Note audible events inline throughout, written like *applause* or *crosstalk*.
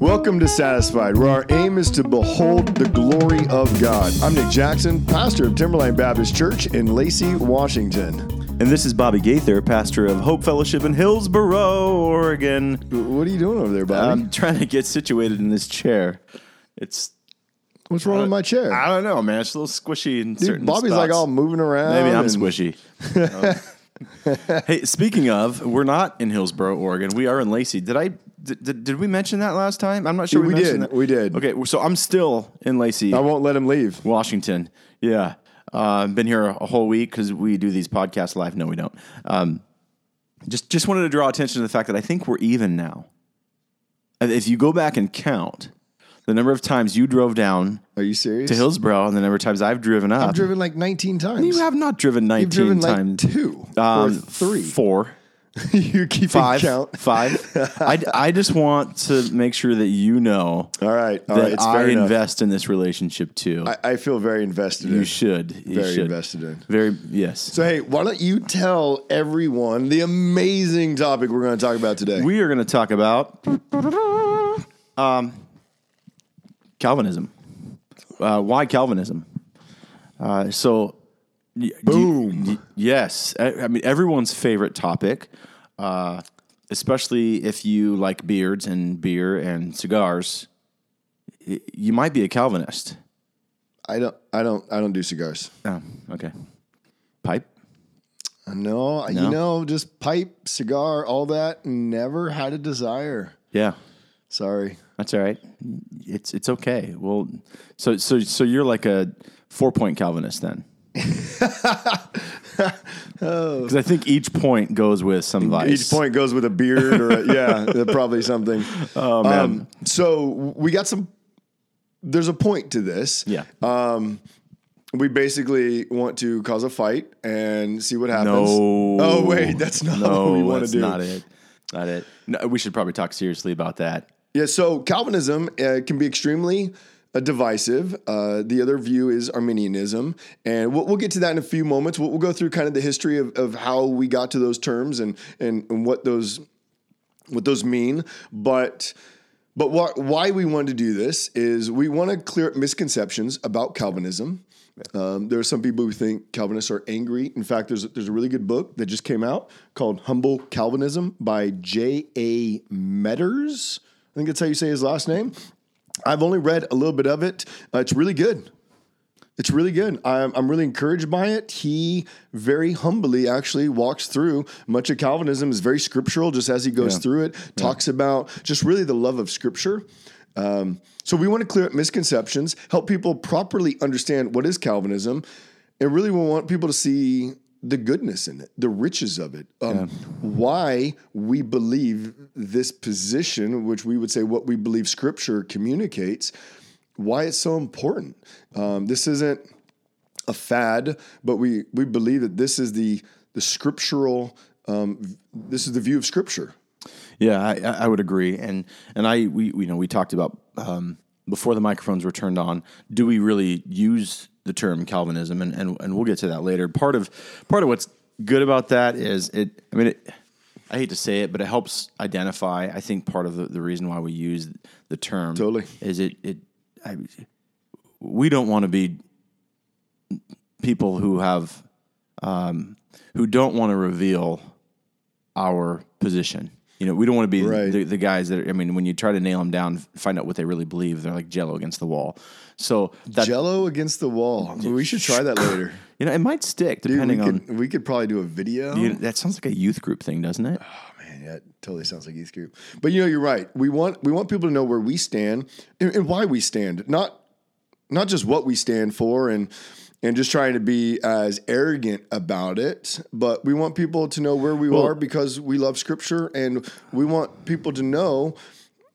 Welcome to Satisfied, where our aim is to behold the glory of God. I'm Nick Jackson, pastor of Timberline Baptist Church in Lacey, Washington. And this is Bobby Gaither, pastor of Hope Fellowship in Hillsboro, Oregon. What are you doing over there, Bobby? I'm trying to get situated in this chair. It's What's wrong with my chair? I don't know, man. It's a little squishy in Dude, certain Bobby's spots. like all moving around. Maybe I'm and- squishy. *laughs* Um, hey, speaking of, we're not in Hillsboro, Oregon. We are in Lacey. Did I did, did, did we mention that last time? I'm not sure we, We did. that. We did. Okay, so I'm still in Lacey. I won't let him leave. Washington. Yeah. Uh, been here a whole week because we do these podcasts live. No, we don't. Um, just just wanted to draw attention to the fact that I think we're even now. If you go back and count the number of times you drove down Are you serious? to Hillsboro and the number of times I've driven up, I've driven like 19 times. you have not driven 19 You've driven like times. two Um, three. Four. *laughs* you keep Five. count. Five. *laughs* I, I just want to make sure that you know All right. All that right. It's I fair enough. invest in this relationship too. I, I feel very invested you in. should. You should. Very should. invested in. Very, yes. So hey, why don't you tell everyone the amazing topic we're going to talk about today? We are going to talk about um, Calvinism. Uh, why Calvinism? Uh, so, Boom. y- yes, I, I mean everyone's favorite topic, uh, especially if you like beards and beer and cigars. You might be a Calvinist. I don't. I don't. I don't do cigars. Oh, okay. Pipe. No, No? you know, just pipe, cigar, all that. Never had a desire. Yeah. Sorry. That's all right. It's it's okay. Well, so so so you're like a four point Calvinist then. Because I think each point goes with some vice. Each point goes with a beard or a, yeah, *laughs* probably something. Oh man. so we got some. There's a point to this. Yeah. We basically want to cause a fight and see what happens. no. Oh wait, that's not what we want to do. not it. Not it. No, we should probably talk seriously about that. Yeah, so Calvinism uh, can be extremely uh, divisive. Uh, the other view is Arminianism, and we'll, we'll get to that in a few moments. We'll, we'll go through kind of the history of, of how we got to those terms and and, and what those what those mean. But but wh- why we want to do this is we want to clear up misconceptions about Calvinism. Um, there are some people who think Calvinists are angry. In fact, there's there's a really good book that just came out called Humble Calvinism by J. A. Medders. I think that's how you say his last name. I've only read a little bit of it. Uh, it's really good. It's really good. I'm, I'm really encouraged by it. He very humbly actually walks through much of Calvinism is very scriptural, just as he goes Yeah. through it. Talks about just really the love of Scripture. Um, so we want to clear up misconceptions, help people properly understand what is Calvinism, and really we want people to see the goodness in it, the riches of it, um, why we believe this position, which we would say what we believe Scripture communicates, why it's so important. Um, this isn't a fad, but we we believe that this is the the scriptural. Um, this is the view of Scripture. Yeah, I, I would agree. And and I we, we you know we talked about um, before the microphones were turned on. Do we really use the term Calvinism? And and and we'll get to that later. Part of part of what's good about that is it. I mean, it, I hate to say it, but it helps identify. I think part of the, the reason why we use the term Totally. is it it. I, we don't want to be people who have um, who don't want to reveal our position. You know, we don't want to be Right. the, the guys that are, I mean, when you try to nail them down, find out what they really believe, they're like jello against the wall. So that, Jello against the wall. We should try that later. you know, it might stick Dude, we depending on, could we could probably do a video. you know, that sounds like a youth group thing, doesn't it? Oh man, yeah, it totally sounds like youth group. But you know, you're right. We want we want people to know where we stand and, and why we stand, not not just what we stand for and and just trying to be as arrogant about it, but we want people to know where we are because we love scripture and we want people to know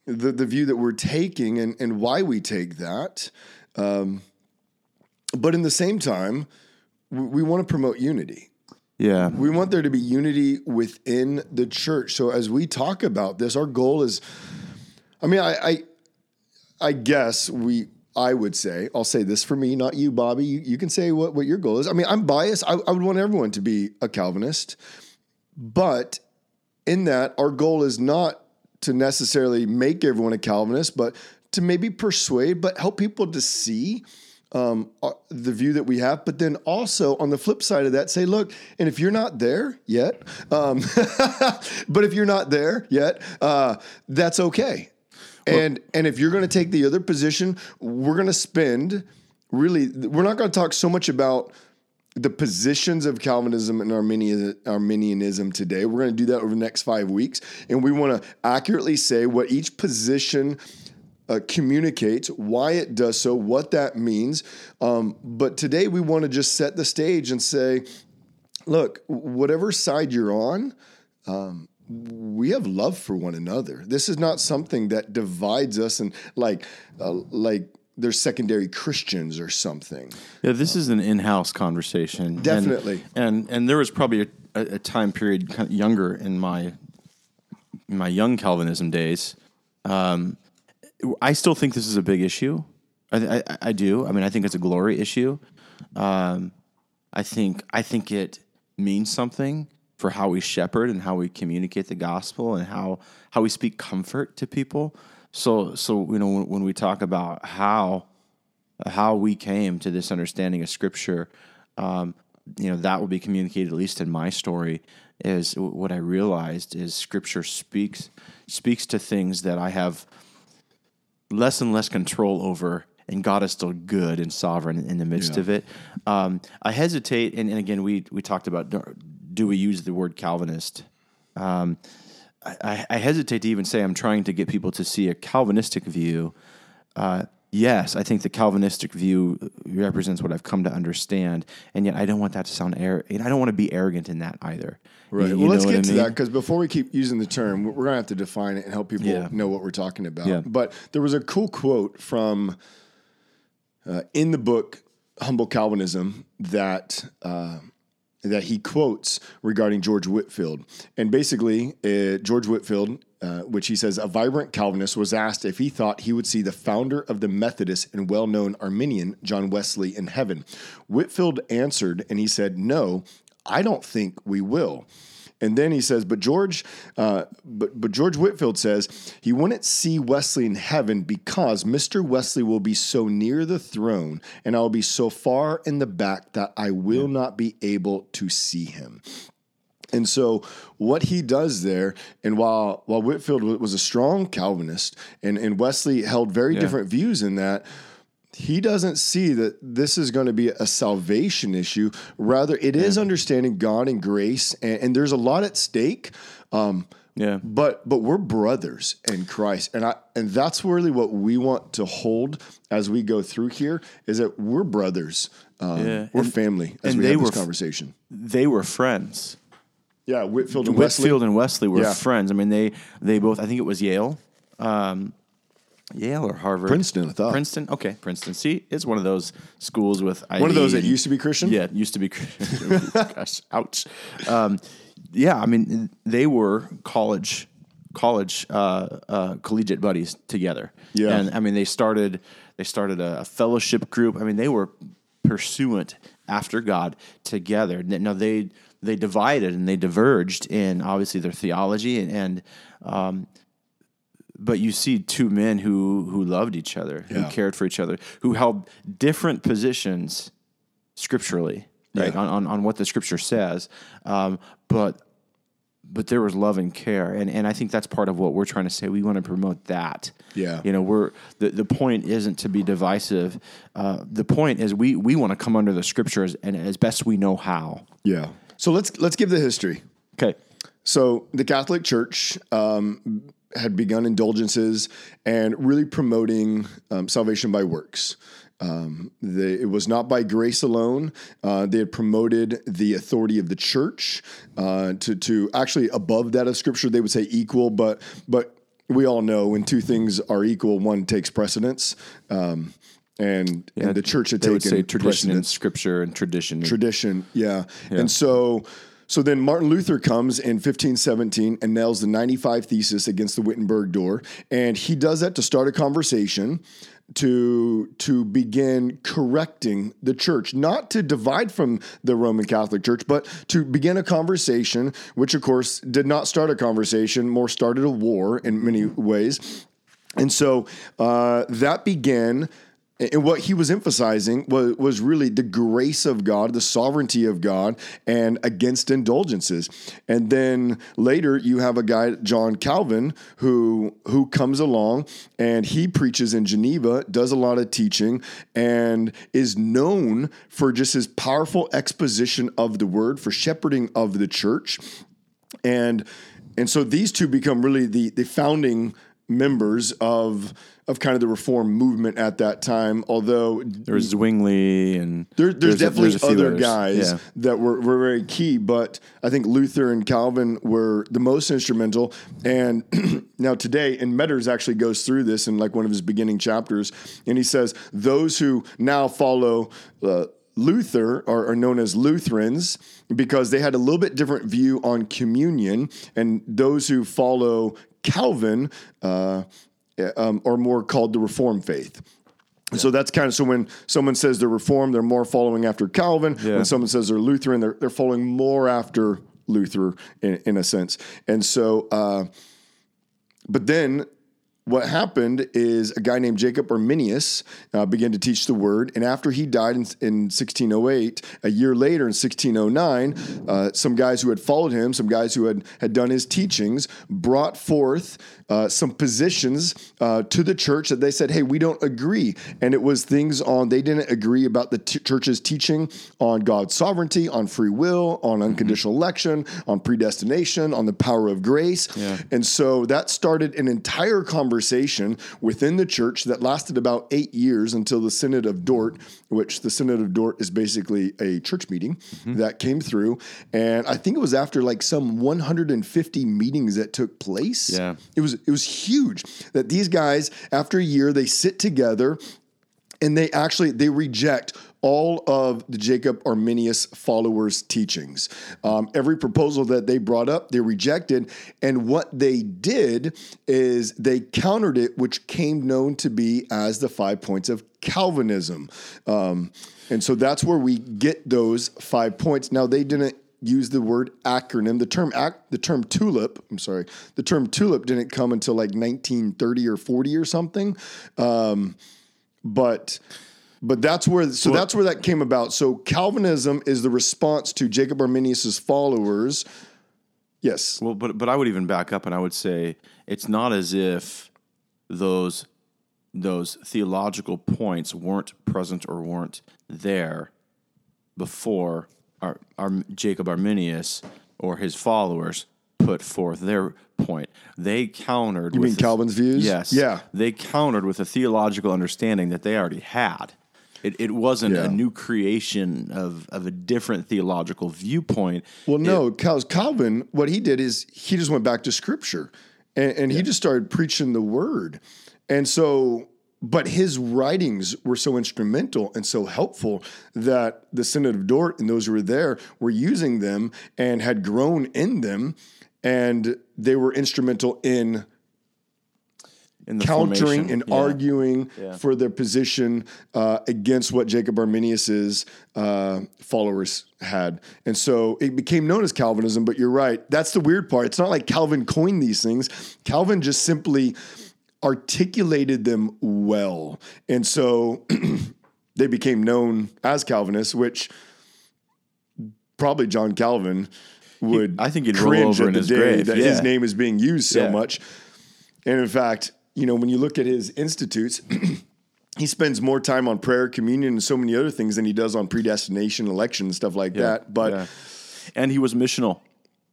the, the view that we're taking and, and why we take that. Um, but in the same time, we, we want to promote unity. Yeah. We want there to be unity within the church. So as we talk about this, our goal is, I mean, I, I, I guess we, I would say, I'll say this for me, not you, Bobby. You, you can say what, what your goal is. I mean, I'm biased. I, I would want everyone to be a Calvinist, but in that, our goal is not to necessarily make everyone a Calvinist, but to maybe persuade, but help people to see um, uh, the view that we have. But then also on the flip side of that, say, look, and if you're not there yet, um, *laughs* but if you're not there yet, uh, that's okay. And and if you're going to take the other position, we're going to spend really. We're not going to talk so much about the positions of Calvinism and Arminian, Arminianism today. We're going to do that over the next five weeks, and we want to accurately say what each position uh, communicates, why it does so, what that means. Um, but today we want to just set the stage and say, look, whatever side you're on, um, we have love for one another. This is not something that divides us and like, uh, like they're secondary Christians or something. Yeah, this is an in-house conversation. Definitely. And and, and there was probably a, a, time period kind of younger in my in my young Calvinism days. Um, I still think this is a big issue. I, I, I do. I mean, I think it's a glory issue. Um, I think I think it means something for how we shepherd and how we communicate the gospel and how how we speak comfort to people. So so you know when, when we talk about how how we came to this understanding of Scripture, um, you know that will be communicated at least in my story. Is what I realized is Scripture speaks speaks to things that I have less and less control over and God is still good and sovereign in the midst yeah. of it. Um, I hesitate, and, and, again, we we talked about do we use the word Calvinist? Um, I, I, hesitate to even say I'm trying to get people to see a Calvinistic view. Uh, yes, I think the Calvinistic view represents what I've come to understand, and yet I don't want that to sound arrogant. I don't want to be arrogant in that either. Right. You, well, let's get to mean? that because before we keep using the term, we're gonna have to define it and help people yeah. know what we're talking about. Yeah. But there was a cool quote from uh, in the book Humble Calvinism that. Uh, that he quotes regarding George Whitefield. And basically, uh, George Whitefield, uh, which he says, a vibrant Calvinist, was asked if he thought he would see the founder of the Methodist and well known Arminian, John Wesley, in heaven. Whitefield answered, and he said, No, I don't think we will. And then he says, but George, uh, but but George Whitefield says he wouldn't see Wesley in heaven because Mr. Wesley will be so near the throne, and I'll be so far in the back that I will yeah. not be able to see him. And so, what he does there, and while while Whitefield was a strong Calvinist, and and Wesley held very yeah. different views in that he doesn't see that this is going to be a salvation issue. Rather, it yeah. is understanding God and grace, and, and, there's a lot at stake. Um, yeah, but but we're brothers in Christ, and I and that's really what we want to hold as we go through here is that we're brothers. Um, yeah. we're and, family as we have this conversation. They were friends. Yeah, Whitefield and Whitefield Wesley. and Wesley were yeah. friends. I mean, they they both. I think it was Yale. Um, Yale or Harvard? Princeton, I thought. Princeton. Okay, Princeton. See, it's one of those schools with one of those that used to be Christian. Yeah, used to be. Christian. *laughs* Gosh, ouch. Um, yeah, I mean, they were college, college, uh, uh, collegiate buddies together. Yeah, and I mean, they started they started a, a fellowship group. I mean, they were pursuant after God together. Now they they divided and they diverged in obviously their theology and, and um, but you see two men who who loved each other, yeah. who cared for each other, who held different positions scripturally, right? Yeah. On, on, on what the scripture says, um, but but there was love and care, and and I think that's part of what we're trying to say. We want to promote that. Yeah, you know, we're the the point isn't to be divisive. Uh, the point is we we want to come under the scriptures and as best we know how. Yeah. So let's let's give the history. Okay. So the Catholic Church um, had begun indulgences and really promoting um, salvation by works. Um, they, it was not by grace alone. Uh, they had promoted the authority of the church uh, to to actually above that of Scripture. They would say equal, but but we all know when two things are equal, one takes precedence. Um, and, yeah, and the church had taken tradition precedence. in Scripture and tradition. Tradition, yeah. yeah. And so so then Martin Luther comes in 1517 and nails the 95 Thesis against the Wittenberg door. And he does that to start a conversation to to begin correcting the church, not to divide from the Roman Catholic Church, but to begin a conversation, which of course did not start a conversation, more started a war in many ways. And so uh, that began and what he was emphasizing was, was really the grace of God, the sovereignty of God, and against indulgences. And then later you have a guy, John Calvin, who who comes along and he preaches in Geneva, does a lot of teaching, and is known for just his powerful exposition of the word, for shepherding of the church. And and so these two become really the the founding members of of kind of the reform movement at that time. Although There's Zwingli and there, there's, a- definitely a few other others. guys Yeah. that were, were very key, but I think Luther and Calvin were the most instrumental. And *clears throat* now today, and Medders actually goes through this in like one of his beginning chapters, and he says those who now follow. Uh, Luther are, are known as Lutherans because they had a little bit different view on communion, and those who follow Calvin uh, um, are more called the Reformed faith. And So that's kind of so when someone says they're Reformed, they're more following after Calvin. Yeah. When someone says they're Lutheran, they're they're following more after Luther in, in a sense. And so, uh, but then what happened is a guy named Jacob Arminius uh, began to teach the word. And after he died in, in 1608, a year later in 1609, uh, some guys who had followed him, some guys who had, had done his teachings, brought forth uh, some positions uh, to the church that they said, hey, we don't agree. And it was things on, they didn't agree about the t- church's teaching on God's sovereignty, on free will, on unconditional election, on predestination, on the power of grace. Yeah. And so that started an entire conversation within the church that lasted about eight years until the Synod of Dort, which the Synod of Dort is basically a church meeting that came through. And I think it was after like some 150 meetings that took place. Yeah. It was it was huge that these guys, after a year, they sit together and they actually they reject all of the Jacob Arminius followers' teachings. Um, every proposal that they brought up, they rejected, and what they did is they countered it, which came known to be as the five points of Calvinism. Um, and so that's where we get those five points. Now they didn't use the word acronym. The term ac- the term tulip, I'm sorry, the term tulip didn't come until like 1930 or 40 or something. Um, but but that's where so that's where that came about. So Calvinism is the response to Jacob Arminius's followers. Yes. Well, but but I would even back up and I would say it's not as if those those theological points weren't present or weren't there before our, our Jacob Arminius or his followers put forth their point. They countered. You mean Calvin's views? Yes. Yeah. They countered with a theological understanding that they already had. It, it wasn't Yeah. a new creation of, of a different theological viewpoint. Well, no, Cal- Calvin, what he did is he just went back to scripture and, and he just started preaching the word. And so, but his writings were so instrumental and so helpful that the Synod of Dort and those who were there were using them and had grown in them. And they were instrumental in in countering formation. and Yeah. arguing Yeah. for their position uh, against what Jacob Arminius's uh, followers had, and so it became known as Calvinism. But you're right; that's the weird part. It's not like Calvin coined these things. Calvin just simply articulated them well, and so *clears throat* they became known as Calvinists, which probably John Calvin would. I think he'd cringe over at in the his day grave, that yeah. his name is being used so Yeah. much. And in fact, you know, when you look at his institutes, *clears throat* he spends more time on prayer, communion, and so many other things than he does on predestination, election, and stuff like that. But Yeah. and he was missional.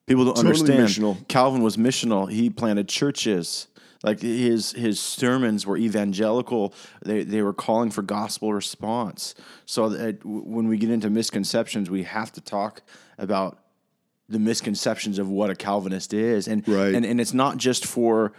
People don't Totally understand. missional. Calvin was missional. He planted churches. Like his his sermons were evangelical. They they were calling for gospel response. So that when we get into misconceptions, we have to talk about the misconceptions of what a Calvinist is, and Right. and and it's not just for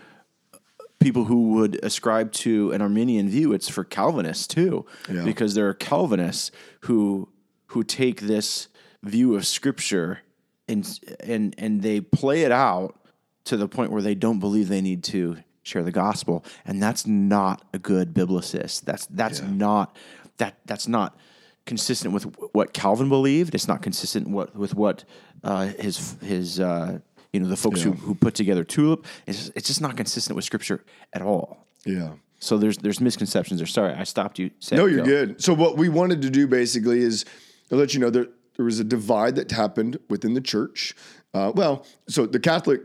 uh, people who would ascribe to an Arminian view. It's for Calvinists too, Yeah. because there are Calvinists who who take this view of Scripture and and and they play it out to the point where they don't believe they need to share the gospel, and that's not a good biblicist. That's that's not that that's not consistent with what Calvin believed. It's not consistent what, with what uh, his his uh, you know the folks who, who put together Tulip. It's it's just not consistent with Scripture at all. Yeah. So there's there's misconceptions there. Sorry, I stopped you. No, you're go. good. So what we wanted to do basically is to let you know there there was a divide that happened within the church. Uh, well, so the Catholic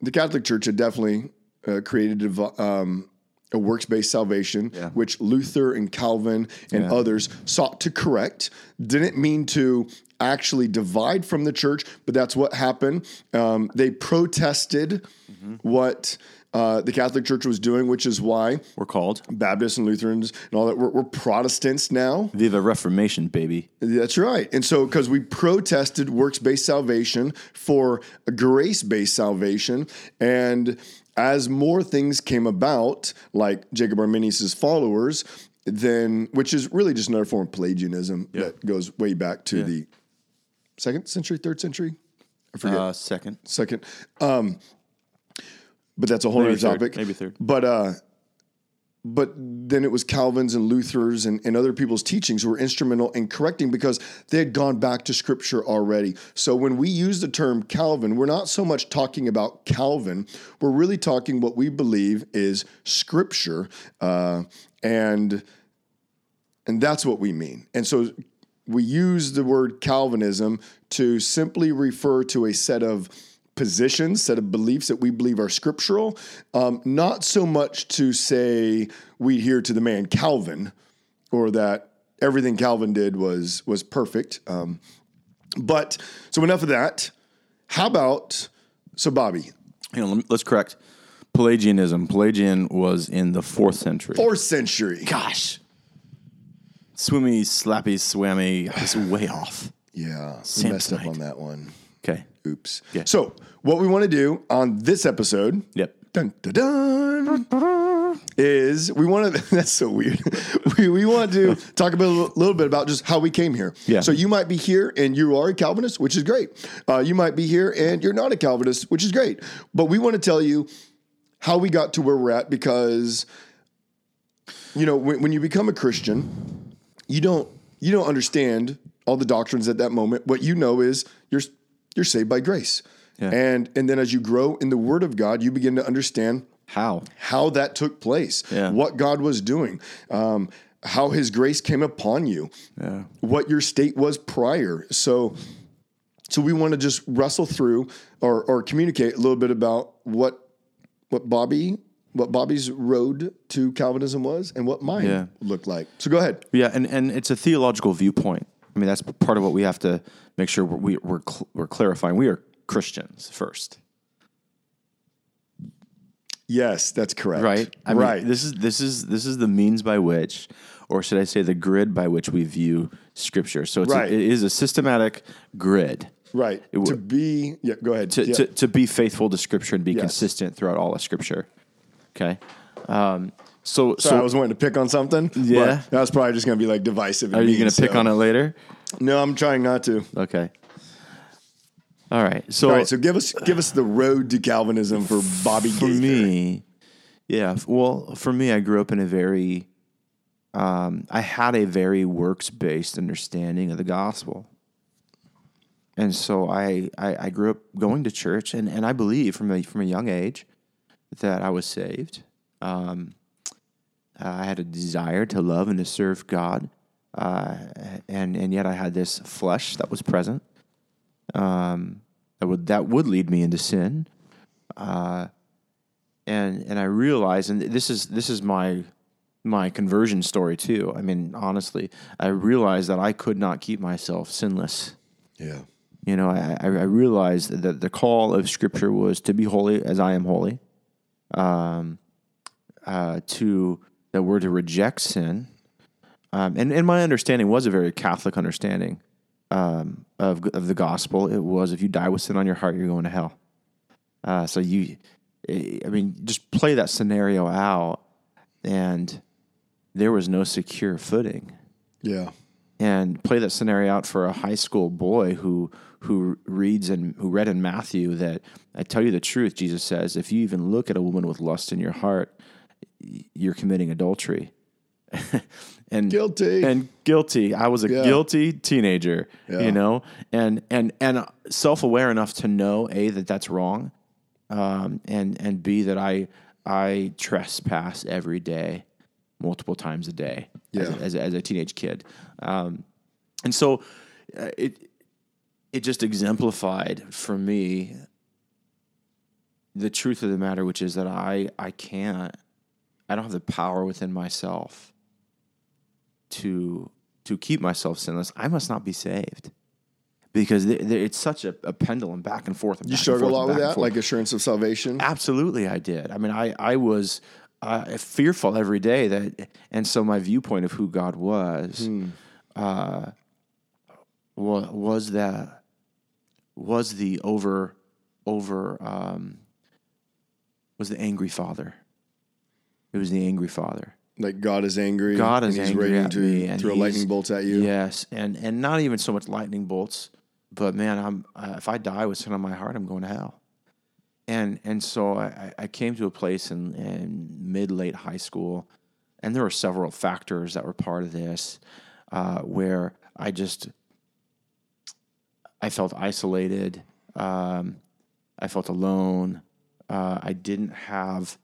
the Catholic Church had definitely uh, created a, um, a works based salvation, which Luther and Calvin and others sought to correct. Didn't mean to actually divide from the church, but that's what happened. Um, they protested what. Uh, the Catholic Church was doing, which is why We're called Baptists and Lutherans and all that. We're, we're Protestants now. Viva Reformation, baby. That's right. And so, because we protested works based salvation for grace based salvation. And as more things came about, like Jacob Arminius' followers, then, which is really just another form of Pelagianism that goes way back to the second century, third century. I forget. Uh, second. second. Um, but that's a whole Maybe other third, topic. maybe third. But uh, but then it was Calvin's and Luther's and, and other people's teachings were instrumental in correcting because they had gone back to scripture already. So when we use the term Calvin, we're not so much talking about Calvin, we're really talking what we believe is scripture. Uh, and and that's what we mean. And so we use the word Calvinism to simply refer to a set of positions, set of beliefs that we believe are scriptural, um, not so much to say we adhere to the man Calvin or that everything Calvin did was was perfect. Um, but so enough of that. How about so Bobby, let me- let's correct. Pelagianism. Pelagian was in the fourth century. fourth century? Gosh. Swimmy, slappy, swammy. It's way off. Yeah, we messed up on that one. Okay. Oops. Yeah. So what we want to do on this episode Yep. dun, dun, dun, is we want to *laughs* that's so weird we, we want to talk a little bit about just how we came here Yeah. so you might be here and you are a calvinist which is great uh, you might be here and you're not a calvinist which is great but we want to tell you how we got to where we're at because you know when, when you become a christian you don't you don't understand all the doctrines at that moment what you know is you're you're saved by grace Yeah. and and then as you grow in the word of god you begin to understand How? how that took place, Yeah. what God was doing, um, how His grace came upon you, Yeah. what your state was prior. So, so we want to just wrestle through or or communicate a little bit about what what Bobby what Bobby's road to Calvinism was and what mine Yeah. looked like. So go ahead. Yeah, and, and it's a theological viewpoint. I mean, that's part of what we have to make sure we, we're, cl- we're clarifying. We are Christians first, Yes, that's correct. right? I mean, right. This is this is this is the means by which, or should I say, the grid by which we view Scripture. So it's Right. a, it is a systematic grid right. It to be yeah. Go ahead. to, Yeah. to, to be faithful to Scripture and be Yes. consistent throughout all of Scripture. Okay, um, so Sorry, I was wanting to pick on something. Yeah. that was probably just going to be like divisive. are you going to pick on it later? No, I'm trying not to. Okay. All right. So All right, so give us give us the road to Calvinism for Bobby for Gaither. me, yeah. Well, for me, I grew up in a very, um, I had a very works based understanding of the gospel, and so I, I I grew up going to church, and and I believe from a from a young age that I was saved. Um, I had a desire to love and to serve God, uh, and and yet I had this flesh that was present. Um, that would that would lead me into sin and and I realized, and this is this is my my conversion story too. I mean, honestly, I realized that I could not keep myself sinless. Yeah. You know, I, I I realized that the call of Scripture was to be holy as I am holy, um, uh, to that we're to reject sin, um, and and my understanding was a very Catholic understanding um, of of the gospel. It was if you die with sin on your heart, you're going to hell. Uh, so you, I mean, just play that scenario out, and there was no secure footing. Yeah. and play that scenario out for a high school boy who who reads and who read in Matthew that I tell you the truth, Jesus says, if you even look at a woman with lust in your heart, you're committing adultery. *laughs* and Guilty. and guilty. I was a Yeah. guilty teenager, Yeah. you know, and and and self aware enough to know a that that's wrong, um, and and b that I I trespass every day, multiple times a day, as, Yeah. a, as, a, as a teenage kid, um, and so uh, it it just exemplified for me the truth of the matter, which is that I I can't I don't have the power within myself to to keep myself sinless. I must not be saved because th- th- it's such a, a pendulum back and forth. And You struggle a lot with that, like assurance of salvation. Absolutely, I did. I mean, I I was uh, fearful every day that, and so my viewpoint of who God was, uh, was was that was the over over um, was the angry father. It was the angry father. Like God is angry. God is and he's angry at to me, and throw lightning bolts at you. Yes, and and not even so much lightning bolts, but man, I'm uh, if I die with sin on my heart, I'm going to hell. And and so I, I came to a place in, in mid late high school, and there were several factors that were part of this, uh, where I just I felt isolated, um, I felt alone, uh, I didn't have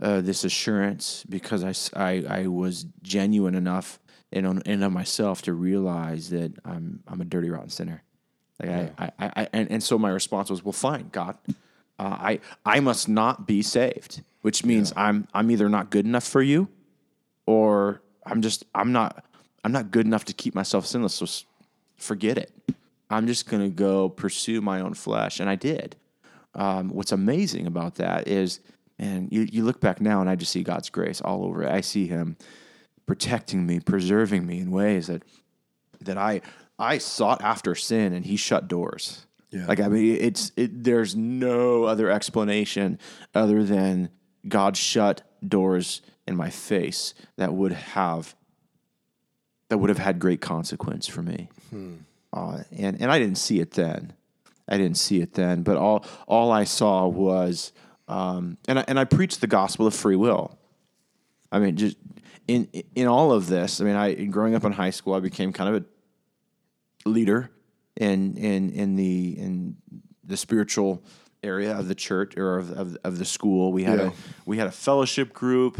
uh, this assurance because I I was genuine enough in, on- in of myself to realize that I'm I'm a dirty rotten sinner. Like I, I, I, I and, and so my response was, well, fine, God, uh, I I must not be saved, which means I'm I'm either not good enough for you, or I'm just I'm not I'm not good enough to keep myself sinless. So forget it. I'm just gonna go pursue my own flesh, and I did um, what's amazing about that is, and you, you look back now and I just see God's grace all over it. I see Him protecting me, preserving me in ways that that I I sought after sin and He shut doors. Yeah. Like I mean, it's it, there's no other explanation other than God shut doors in my face that would have that would have had great consequence for me. Uh, and and I didn't see it then. I didn't see it then, but all all I saw was, um, and I, and I preached the gospel of free will. I mean, just in in all of this. I mean, I growing up in high school, I became kind of a leader in in in the in the spiritual area of the church or of of, of the school. We had Yeah. a we had a fellowship group,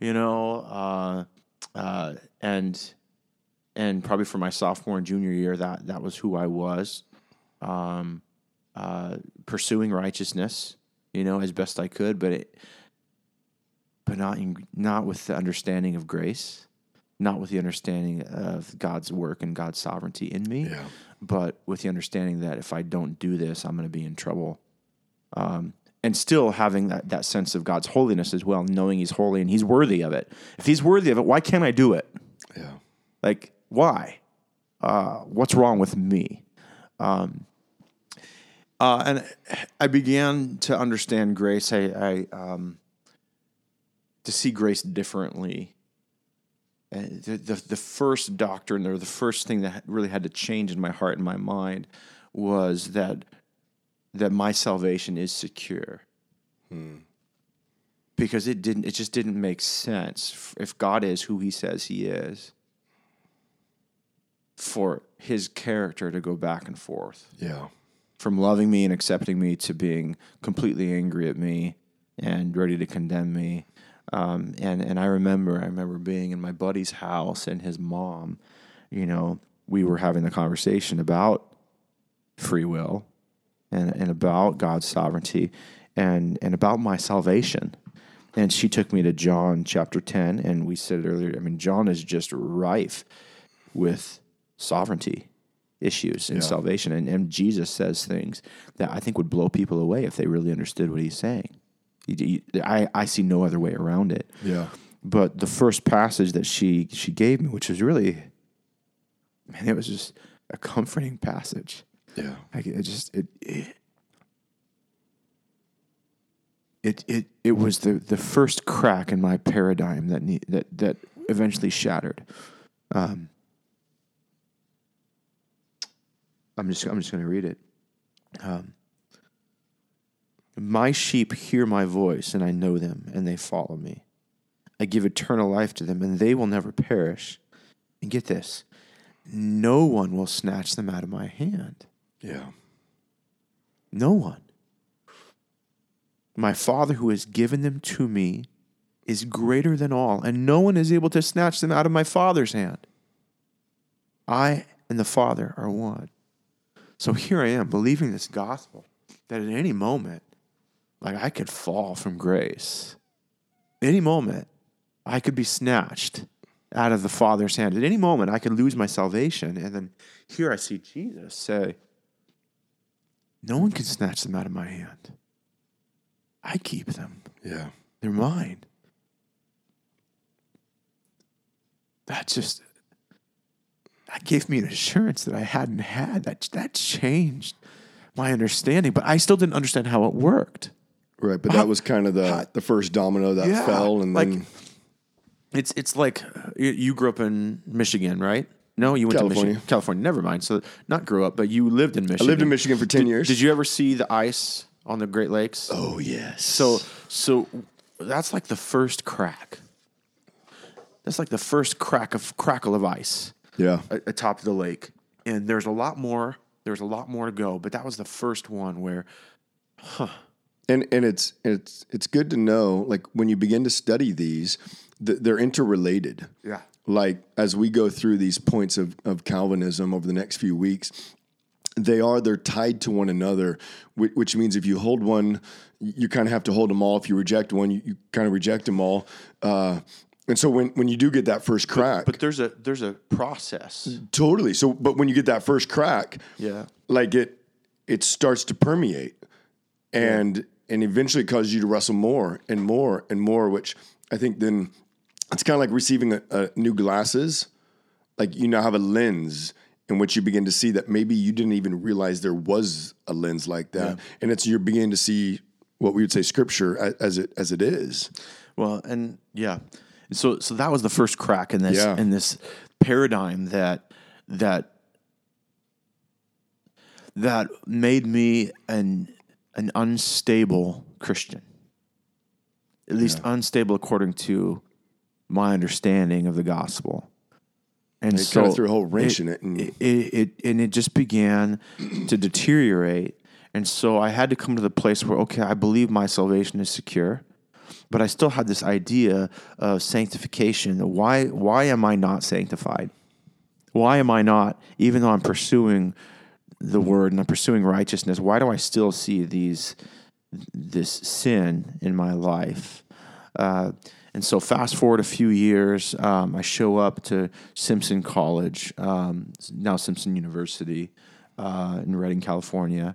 you know, uh, uh, and and probably for my sophomore and junior year, that that was who I was, um, uh, pursuing righteousness, you know, as best I could, but it, but not in, not with the understanding of grace, not with the understanding of God's work and God's sovereignty in me, Yeah. but with the understanding that if I don't do this, I'm going to be in trouble. Um, and still having that, that sense of God's holiness as well, knowing He's holy and He's worthy of it. If He's worthy of it, why can't I do it? Yeah. Like, why? Uh, what's wrong with me? Um, uh, and I began to understand grace. I, I um, to see grace differently. Uh, the, the the first doctrine, or the first thing that really had to change in my heart and my mind, was that that my salvation is secure. Because it didn't, it just didn't make sense if God is who He says He is for his character to go back and forth Yeah. From loving me and accepting me to being completely angry at me and ready to condemn me. Um, and and I remember I remember being in my buddy's house and his mom, you know, we were having the conversation about free will and, and about God's sovereignty and and about my salvation. And she took me to John chapter 10 and we said earlier, I mean John is just rife with sovereignty issues in salvation. And, and Jesus says things that I think would blow people away if they really understood what he's saying. I, I see no other way around it. Yeah. But the first passage that she she gave me, which was really, man, it was just a comforting passage. Yeah. Like it just it it it it, it was the, the first crack in my paradigm that that that eventually shattered. Um, I'm just I'm just going to read it. Um, my sheep hear my voice, and I know them, and they follow me. I give eternal life to them, and they will never perish. And get this no one will snatch them out of my hand. Yeah. No one. My Father who has given them to me is greater than all, and no one is able to snatch them out of my Father's hand. I and the Father are one. So here I am believing this gospel that at any moment, like I could fall from grace. Any moment, I could be snatched out of the Father's hand. At any moment, I could lose my salvation. And then here I see Jesus say, No one can snatch them out of my hand. I keep them, Yeah. they're mine. That just, that gave me an assurance that I hadn't had. That, that changed my understanding, but I still didn't understand how it worked. Right. But How- that was kind of the, the first domino that Yeah, fell. And like- then It's it's like you- grew up in Michigan, right? No, you went to California. Michigan, California. Never mind. So not grew up, but you lived in Michigan. I lived in Michigan for 10 Did- years. Did you ever see the ice on the Great Lakes? Oh, yes. So so that's like the first crack. That's like the first crack of crackle of ice yeah. atop the lake, and there's a lot more. There's a lot more to go, but that was the first one where huh. and and it's it's it's good to know like when you begin to study these th- they're interrelated Yeah. like as we go through these points of, of calvinism over the next few weeks they are they're tied to one another which, which means if you hold one you kind of have to hold them all if you reject one you, you kind of reject them all uh, and so when, when you do get that first crack but there's a there's a process. totally. So but when you get that first crack Yeah. like it it starts to permeate and and eventually causes you to wrestle more and more and more which i think then it's kind of like receiving a, a new glasses. Like you now have a lens in which you begin to see that maybe you didn't even realize there was a lens like that. And it's you're beginning to see what we would say scripture as, as it as it is. Well, and yeah, so so that was the first crack in this Yeah. in this paradigm that that that made me an an unstable Christian, at least unstable according to my understanding of the gospel. And it so kind of threw a whole wrench in it and it, it and it just began *clears throat* to deteriorate. And so I had to come to the place where, okay, I believe my salvation is secure, but I still had this idea of sanctification. Why why am I not sanctified? Why am I not, even though I'm pursuing the word and I'm pursuing righteousness, why do I still see these this sin in my life? Uh, and so, fast forward a few years, um, I show up to Simpson College, um, now Simpson University, uh, in Redding, California.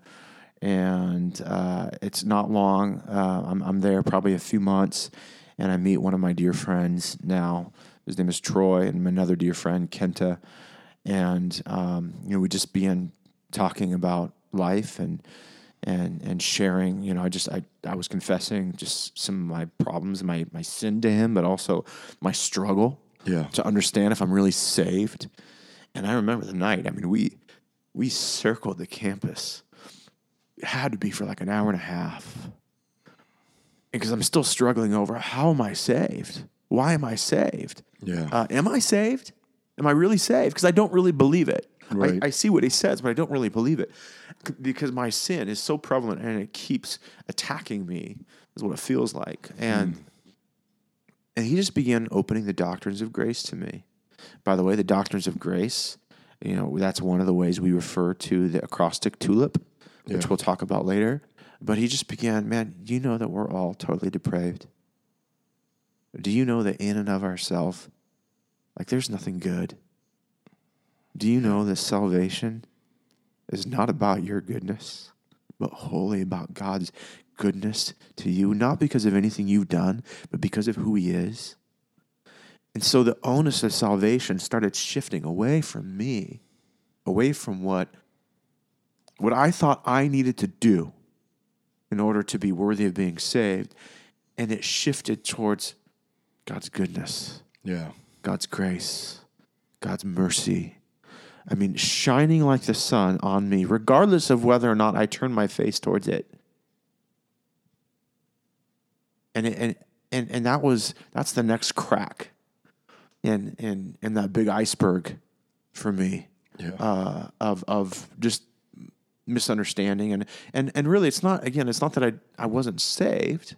And uh, it's not long. Uh, I'm, I'm there probably a few months, and I meet one of my dear friends now. His name is Troy, and another dear friend, Kenta. And um, you know, we just began talking about life and and and sharing. You know, I just I, I was confessing just some of my problems, my my sin to him, but also my struggle Yeah. to understand if I'm really saved. And I remember the night. I mean, we we circled the campus. Had to be for like an hour and a half. Because I'm still struggling over how am I saved? Why am I saved? Yeah. Uh, am I saved? Am I really saved? Because I don't really believe it. Right. I, I see what he says, but I don't really believe it because my sin is so prevalent and it keeps attacking me. Is what it feels like, and and he just began opening the doctrines of grace to me. By the way, the doctrines of grace, you know, that's one of the ways we refer to the acrostic tulip, which Yeah. we'll talk about later. But he just began, man, you know that we're all totally depraved? Do you know that in and of ourselves, like there's nothing good? Do you know that salvation is not about your goodness, but wholly about God's goodness to you, not because of anything you've done, but because of who He is? And so the onus of salvation started shifting away from me, away from what, what I thought I needed to do in order to be worthy of being saved. And it shifted towards God's goodness. Yeah. God's grace, God's mercy, I mean, shining like the sun on me, regardless of whether or not I turn my face towards it. And it, and and and that was that's the next crack in in in that big iceberg for me Yeah. uh, of of just misunderstanding and and and really it's not again it's not that I I wasn't saved.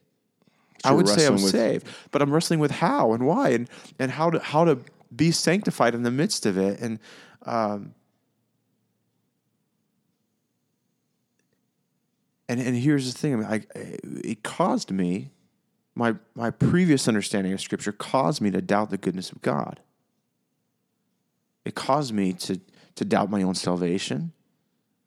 I would say I'm with- saved, but I'm wrestling with how and why and and how to how to be sanctified in the midst of it and um and and here's the thing I mean, I, it caused me my my previous understanding of scripture caused me to doubt the goodness of God. It caused me to to doubt my own salvation.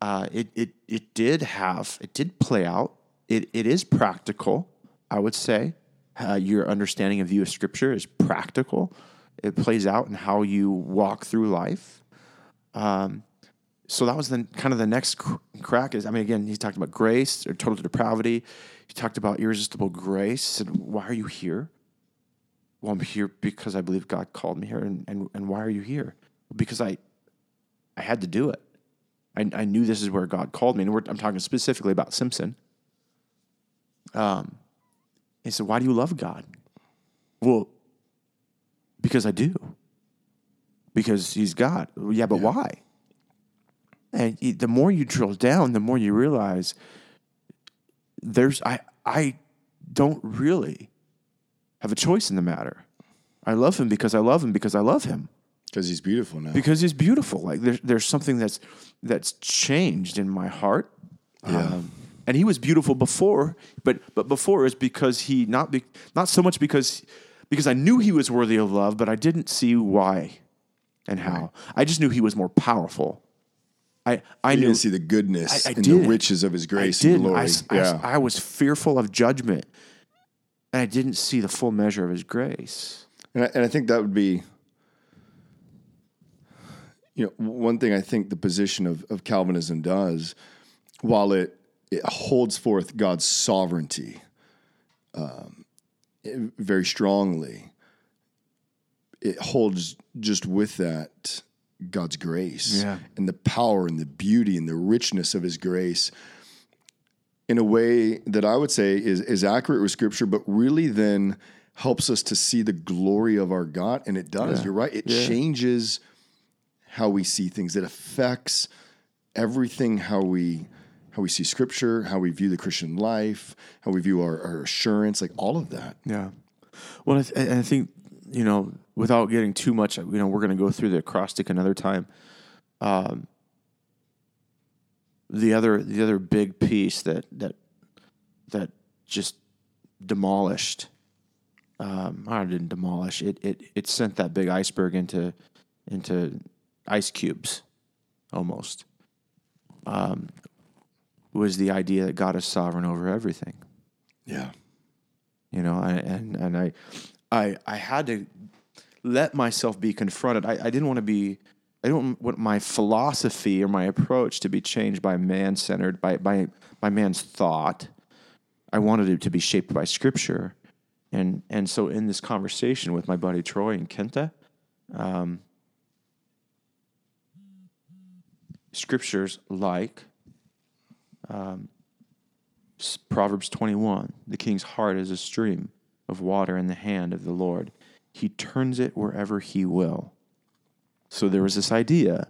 Uh, it it it did have it did play out. It it is practical. I would say uh, your understanding of view of scripture is practical. It plays out in how you walk through life. Um, so that was the kind of the next cr- crack. Is I mean, again, he talked about grace or total depravity. He talked about irresistible grace. And why are you here? Well, I'm here because I believe God called me here. And and, and why are you here? Because I I had to do it. I, I knew this is where God called me. And we're, I'm talking specifically about Simpson. Um, he said, Why do you love God? Well, because I do. Because he's God. Well, Yeah, but why? And y- the more you drill down, the more you realize there's I I don't really have a choice in the matter. I love him because I love him because I love him Because he's beautiful now. because he's beautiful. Like there's there's something that's that's changed in my heart. Um, and he was beautiful before, but but before is because he not be, not so much because because I knew he was worthy of love, but I didn't see why and how. I just knew he was more powerful. I I you knew didn't see the goodness I- I and did. the riches of his grace I and didn't. glory. I s- I yeah. I was fearful of judgment, and I didn't see the full measure of his grace. And I, and I think that would be, you know, one thing I think the position of, of Calvinism does, while it, it holds forth God's sovereignty um, it- very strongly, it holds just with that God's grace Yeah. and the power and the beauty and the richness of his grace in a way that I would say is, is accurate with scripture, but really then helps us to see the glory of our God. And it does, Yeah. you're right. It Yeah. changes how we see things. It affects everything how we how we see scripture, how we view the Christian life, how we view our, our assurance, like all of that. Yeah. Well, I, th- I think you know, without getting too much, you know, we're going to go through the acrostic another time. Um, the other, the other big piece that that that just demolished. Um, I didn't demolish it. It it sent that big iceberg into into ice cubes, almost. Um, was the idea that God is sovereign over everything Yeah. you know I, and and I, I I had to let myself be confronted. I, I didn't want to be. I don't want my philosophy or my approach to be changed by man centered by by by man's thought. I wanted it to be shaped by Scripture, and and so in this conversation with my buddy Troy and Kenta, um, scriptures like um, S- Proverbs 21 The king's heart is a stream of water in the hand of the Lord. He turns it wherever he will. So there was this idea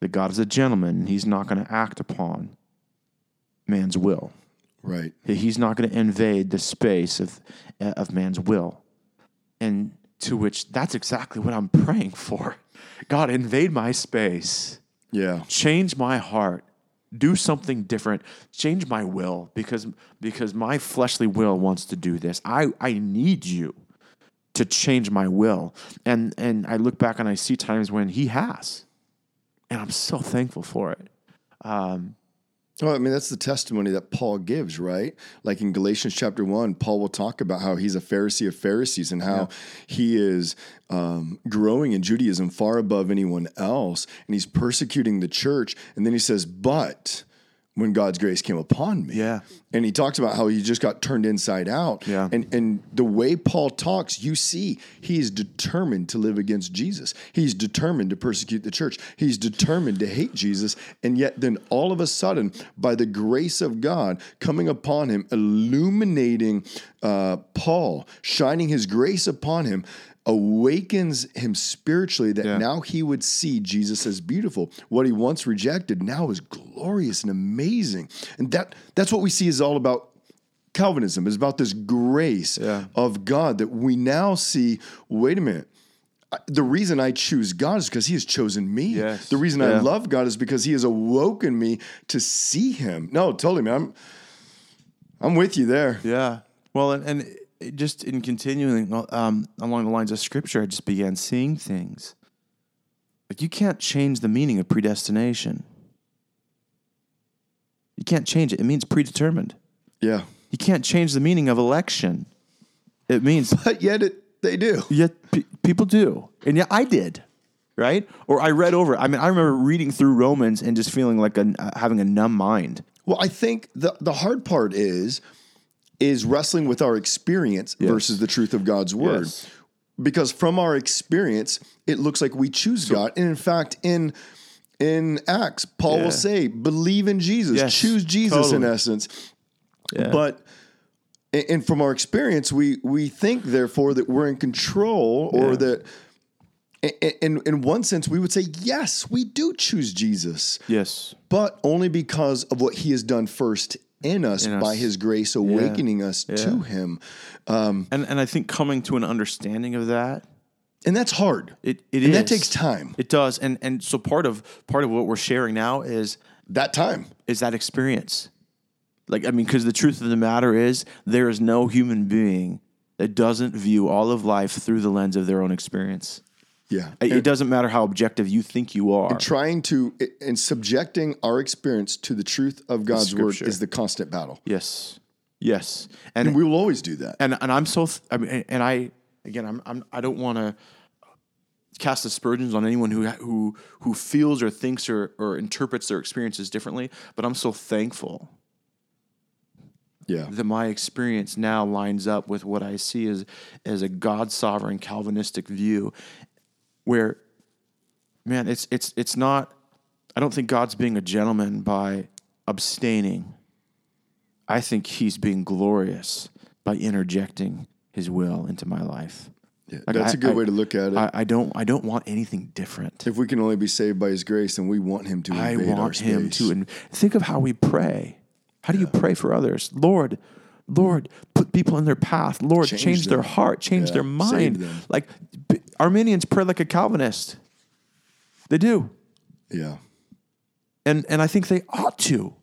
that God is a gentleman and he's not going to act upon man's will. Right. He's not going to invade the space of, of man's will. And to which that's exactly what I'm praying for. God, invade my space Yeah. change my heart. Do something different. Change my will because because my fleshly will wants to do this. I i need you to change my will. And and i look back and i see times when he has. And i'm so thankful for it um, Well, I mean, that's the testimony that Paul gives, right? Like in Galatians chapter one, Paul will talk about how he's a Pharisee of Pharisees and how he is um, growing in Judaism far above anyone else, and he's persecuting the church. And then he says, "But when God's grace came upon me. Yeah. And he talks about how he just got turned inside out. Yeah. And and the way Paul talks, you see, he is determined to live against Jesus. He's determined to persecute the church. He's determined to hate Jesus. And yet then all of a sudden, by the grace of God coming upon him, illuminating uh, Paul, shining his grace upon him, awakens him spiritually that Yeah. now he would see Jesus as beautiful. What he once rejected now is glorious and amazing. And that that's what we see is all about Calvinism, is about this grace Yeah. of God that we now see, wait a minute. The reason I choose God is because He has chosen me. Yes. The reason I love God is because He has awoken me to see Him. No, totally, man. I'm, I'm with you there. Yeah. Well, and, and just in continuing um, along the lines of scripture, I just began seeing things. Like you can't change the meaning of predestination. You can't change it. It means predetermined. Yeah. You can't change the meaning of election. It means *laughs* But yet it, they do. yet pe- people do, and yeah, I did, right? Or I read over. I mean, I remember reading through Romans and just feeling like a, uh, having a numb mind. Well, I think the the hard part is is wrestling with our experience Yes. versus the truth of God's word. Yes. Because from our experience, it looks like we choose God. And in fact, in in Acts, Paul Yeah. will say, believe in Jesus, Yes, choose Jesus in essence. Yeah. But and from our experience, we we think therefore that we're in control or Yeah. that in in one sense we would say yes we do choose Jesus yes, but only because of what he has done first in us In by us. his grace awakening us to him Um, and and I think coming to an understanding of that and that's hard It it and that is. takes time It does, and and so part of part of what we're sharing now is that time is that experience. Like I mean, because the truth of the matter is, there is no human being that doesn't view all of life through the lens of their own experience. Yeah. It, it doesn't matter how objective you think you are. And trying to and subjecting our experience to the truth of god's word is the constant battle. Yes, yes, and and we will always do that. And and I'm so th- I mean, and I again, I'm, I'm I don't want to cast aspersions on anyone who who who feels or thinks or or interprets their experiences differently, but I'm so thankful yeah. that my experience now lines up with what I see as as a God sovereign Calvinistic view, where, man, it's it's it's not. I don't think God's being a gentleman by abstaining. I think He's being glorious by interjecting His will into my life. Yeah, Like, that's I- a good I- way to look at it I, I don't I don't want anything different. if we can only be saved by his grace then we want him to I want him space. to. And think of how we pray. How do you pray for others? Lord, Lord, put people in their path. Lord, change, Change their heart, change Yeah, their mind. Like Arminians pray like a Calvinist. They do. yeah And and I think they ought to.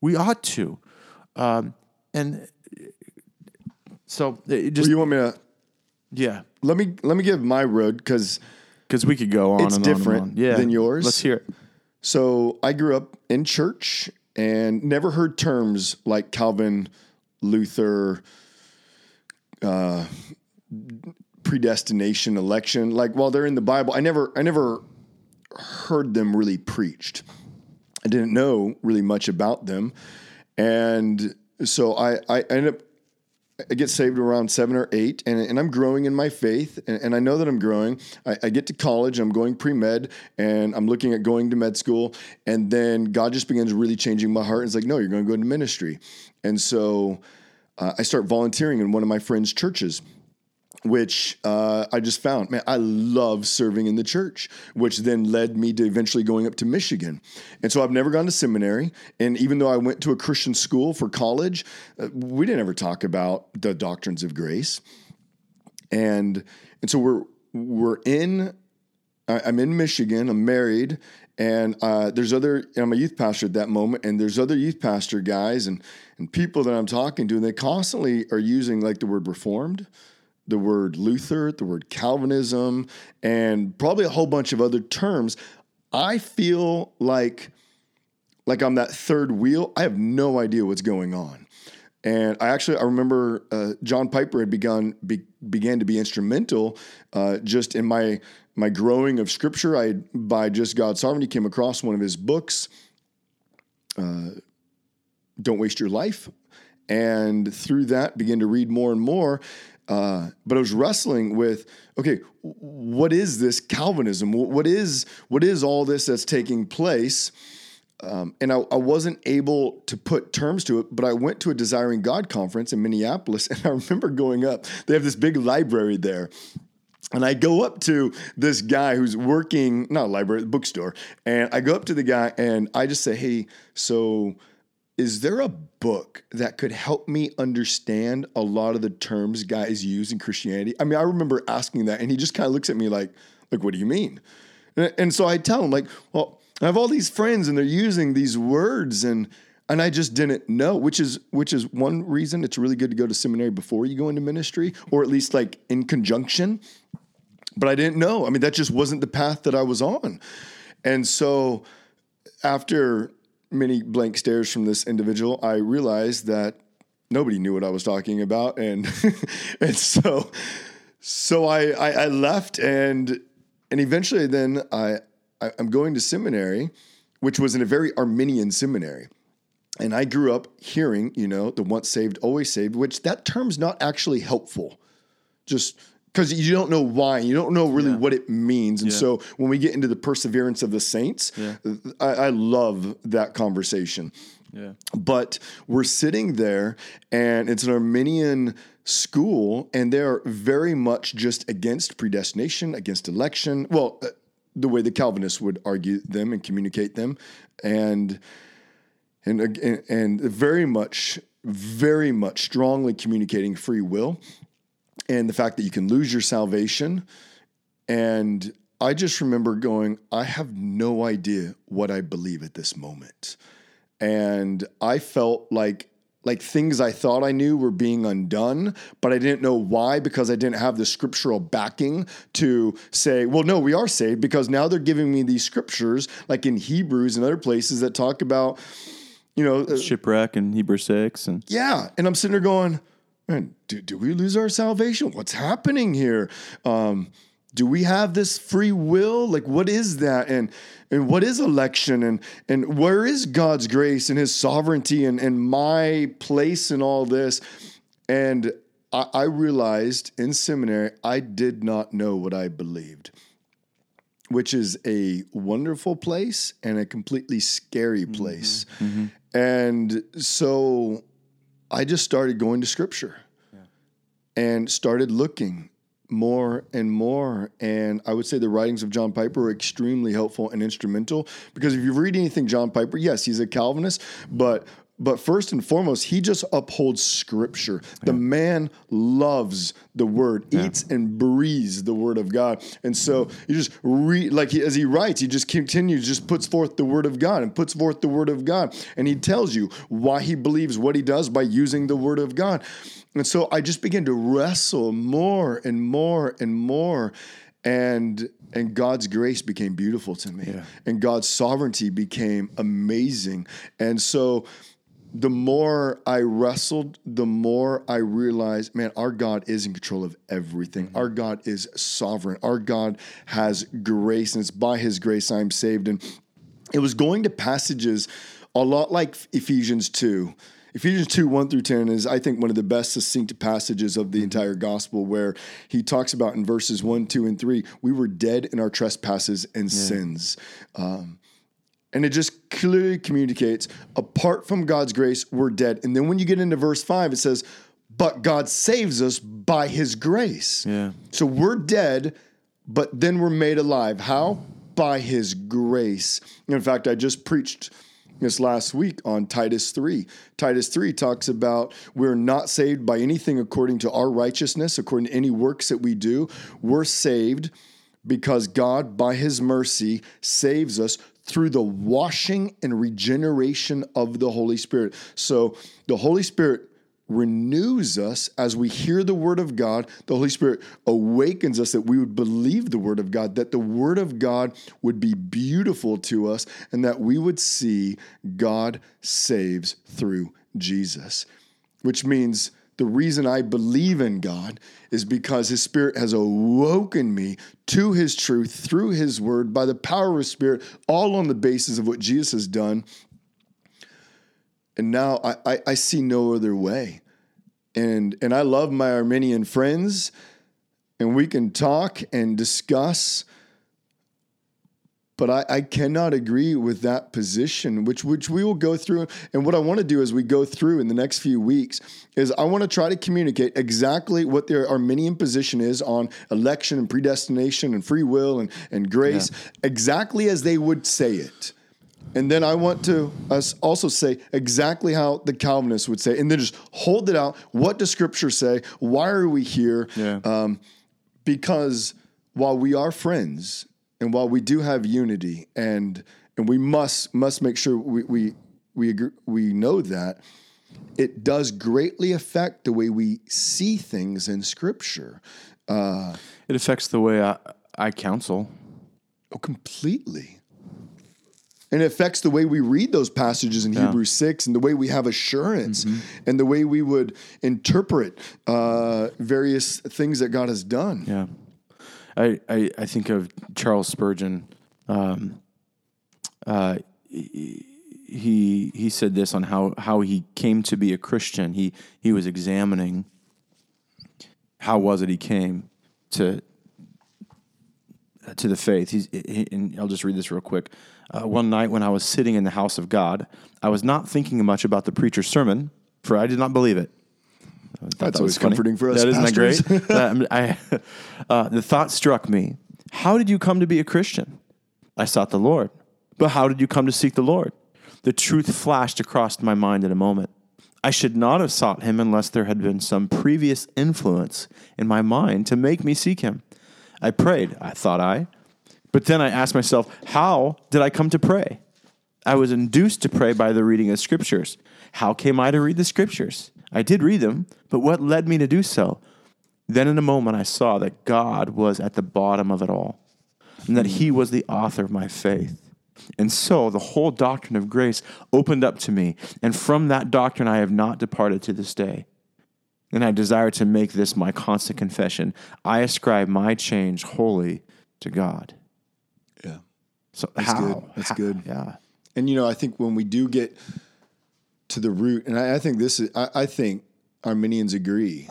We ought to. Um, and so it just Well, you want me to yeah, let me let me give my road because because we could go on It's and on and different on. Yeah, than yours. Let's hear it. So I grew up in church and never heard terms like Calvin, Luther, uh, predestination, election. Like while they're in the Bible, I never, I never heard them really preached. I didn't know really much about them, and so I, I ended up I get saved around seven or eight, and, and I'm growing in my faith, and, and I know that I'm growing. I, I get to college, I'm going pre med, and I'm looking at going to med school, and then God just begins really changing my heart. And it's like, no, you're going to go into ministry, and so uh, I start volunteering in one of my friends' churches. Which uh, I just found, man, I love serving in the church, which then led me to eventually going up to Michigan. And so I've never gone to seminary. And even though I went to a Christian school for college, uh, we didn't ever talk about the doctrines of grace. And and so we're we're in I'm in Michigan. I'm married, and uh, there's other. I'm a youth pastor at that moment, and there's other youth pastor guys and and people that I'm talking to, and they constantly are using like the word reformed, the word Luther, the word Calvinism, and probably a whole bunch of other terms. I feel like like I'm that third wheel. I have no idea what's going on. And I actually I remember uh, John Piper had begun be, began to be instrumental uh, just in my my growing of scripture. I by just God's sovereignty came across one of his books. Uh, don't waste your life. And through that, began to read more and more. Uh, but I was wrestling with, okay, what is this Calvinism? What is what is all this that's taking place? Um, and I, I, wasn't able to put terms to it, but I went to a Desiring God conference in Minneapolis, *laughs* and I remember going up. They have this big library there. And I go up to this guy who's working, not a library, bookstore. And I go up to the guy and I just say, Hey, so is there a book that could help me understand a lot of the terms guys use in Christianity? I mean, I remember asking that and he just kind of looks at me like, like, what do you mean? And so I tell him, like, well, I have all these friends and they're using these words and and I just didn't know, which is which is one reason it's really good to go to seminary before you go into ministry, or at least like in conjunction. But I didn't know. I mean, that just wasn't the path that I was on. And so after many blank stares from this individual, I realized that nobody knew what I was talking about. And *laughs* and so so I, I, I left and and eventually then I I, am going to seminary, which was in a very Arminian seminary. And I grew up hearing, you know, the once saved, always saved, which that term's not actually helpful. Just because you don't know why, you don't know really yeah. what it means. And yeah. so when we get into the perseverance of the saints, yeah. I, I love that conversation. Yeah. But we're sitting there and it's an Arminian school and they're very much just against predestination, against election. Well, uh, the way the Calvinists would argue them and communicate them, and and and very much, very much strongly communicating free will, and the fact that you can lose your salvation, and I just remember going, I have no idea what I believe at this moment, and I felt like like things I thought I knew were being undone, but I didn't know why because I didn't have the scriptural backing to say, well, no, we are saved because now they're giving me these scriptures, like in Hebrews and other places that talk about, you know, uh, shipwreck and Hebrew 6. And yeah. And I'm sitting there going, man, do, do we lose our salvation? What's happening here? Um, do we have this free will? Like, what is that? And and what is election? And and where is God's grace and His sovereignty and and my place in all this? And I, I realized in seminary I did not know what I believed, which is a wonderful place and a completely scary mm-hmm. place. Mm-hmm. Mm-hmm. And so I just started going to Scripture yeah. and started looking more and more. And I would say the writings of John Piper are extremely helpful and instrumental because if you read anything John Piper, yes, he's a Calvinist, but but first and foremost, he just upholds scripture. The yeah. man loves the word, yeah. eats and breathes the word of God. And so you just read, like he, as he writes, he just continues, just puts forth the word of God and puts forth the word of God. And he tells you why he believes what he does by using the word of God. And so I just began to wrestle more and more and more. And and God's grace became beautiful to me. Yeah. And God's sovereignty became amazing. And so the more I wrestled, the more I realized, man, our God is in control of everything. Mm-hmm. Our God is sovereign. Our God has grace, and it's by his grace I'm saved. And it was going to passages a lot like Ephesians 2 Ephesians 2, 1 through 10 is, I think, one of the best succinct passages of the mm-hmm. entire gospel where he talks about in verses 1, 2, and 3, we were dead in our trespasses and yeah. sins. Um, and it just clearly communicates apart from God's grace, we're dead. And then when you get into verse 5, it says, but God saves us by his grace. Yeah. So we're dead, but then we're made alive. How? By his grace. In fact, I just preached this last week on Titus 3. Titus 3 talks about we're not saved by anything according to our righteousness, according to any works that we do. We're saved because God, by his mercy, saves us through the washing and regeneration of the Holy Spirit. So the Holy Spirit renews us as we hear the word of God. The Holy Spirit awakens us that we would believe the word of God, that the word of God would be beautiful to us, and that we would see God saves through Jesus, which means the reason I believe in God is because His Spirit has awoken me to His truth through His Word by the power of His Spirit, all on the basis of what Jesus has done and now I, I, I see no other way. And and I love my Arminian friends, and we can talk and discuss. But I, I cannot agree with that position, which which we will go through. And what I want to do as we go through in the next few weeks is I want to try to communicate exactly what their Arminian position is on election and predestination and free will and, and grace, exactly as they would say it. And then I want to us also say exactly how the Calvinists would say, and then just hold it out. What does Scripture say? Why are we here? Yeah. Um, because while we are friends, and while we do have unity, and and we must must make sure we we we agree, we know that it does greatly affect the way we see things in Scripture. Uh, It affects the way I, I counsel. Oh, completely. And it affects the way we read those passages in Hebrews 6 and the way we have assurance and the way we would interpret uh, various things that God has done. Yeah. I, I, I think of Charles Spurgeon. Um, uh, he he said this on how, how he came to be a Christian. He he was examining how was it he came to to the faith. He's, he, and I'll just read this real quick. Uh, one night when I was sitting in the house of God, I was not thinking much about the preacher's sermon, for I did not believe it. That's that always funny. comforting for us That isn't that great? *laughs* I, uh, the thought struck me: How did you come to be a Christian? I sought the Lord, but how did you come to seek the Lord? The truth flashed across my mind in a moment. I should not have sought Him unless there had been some previous influence in my mind to make me seek Him. I prayed, I thought I, but then I asked myself, How did I come to pray? I was induced to pray by the reading of scriptures. How came I to read the scriptures? I did read them, but what led me to do so? Then in a moment I saw that God was at the bottom of it all, and that He was the author of my faith. And so the whole doctrine of grace opened up to me, and from that doctrine I have not departed to this day. And I desire to make this my constant confession. I ascribe my change wholly to God. Yeah. So That's how? good. That's How- good. Yeah. And you know, I think when we do get to the root, and I, I think this is, I, I think Arminians agree,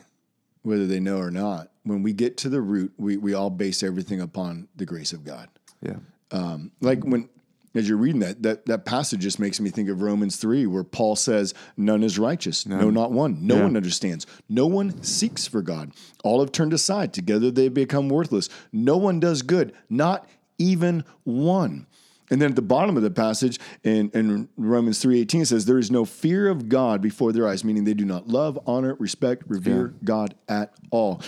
whether they know or not. When we get to the root, we we all base everything upon the grace of God. Yeah. Um, like when as you're reading that, that that passage just makes me think of Romans three, where Paul says, "None is righteous, no, not one. No Yeah. one understands. No one seeks for God. All have turned aside. Together they become worthless. No one does good, not even one." And then at the bottom of the passage in, in Romans three eighteen says, "There is no fear of God before their eyes," meaning they do not love, honor, respect, revere God at all.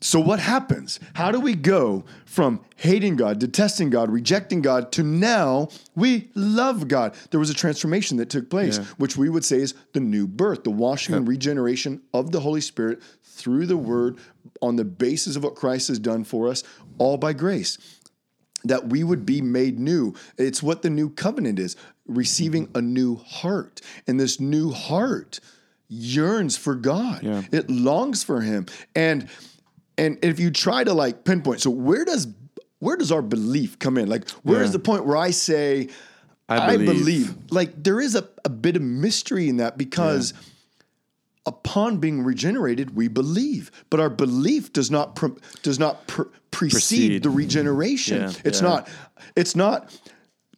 So what happens? How do we go from hating God, detesting God, rejecting God to now we love God? There was a transformation that took place, which we would say is the new birth, the washing and regeneration of the Holy Spirit through the word on the basis of what Christ has done for us, all by grace. That we would be made new. It's what the new covenant is, receiving mm-hmm. a new heart. And this new heart yearns for God. Yeah. It longs for him. And and if you try to like pinpoint, so where does where does our belief come in? Like where is Yeah. the point where I say I I believe. believe. Like there is a, a bit of mystery in that because upon being regenerated, we believe, but our belief does not pre- does not pr- precede, the regeneration. Yeah, it's yeah. not. It's not.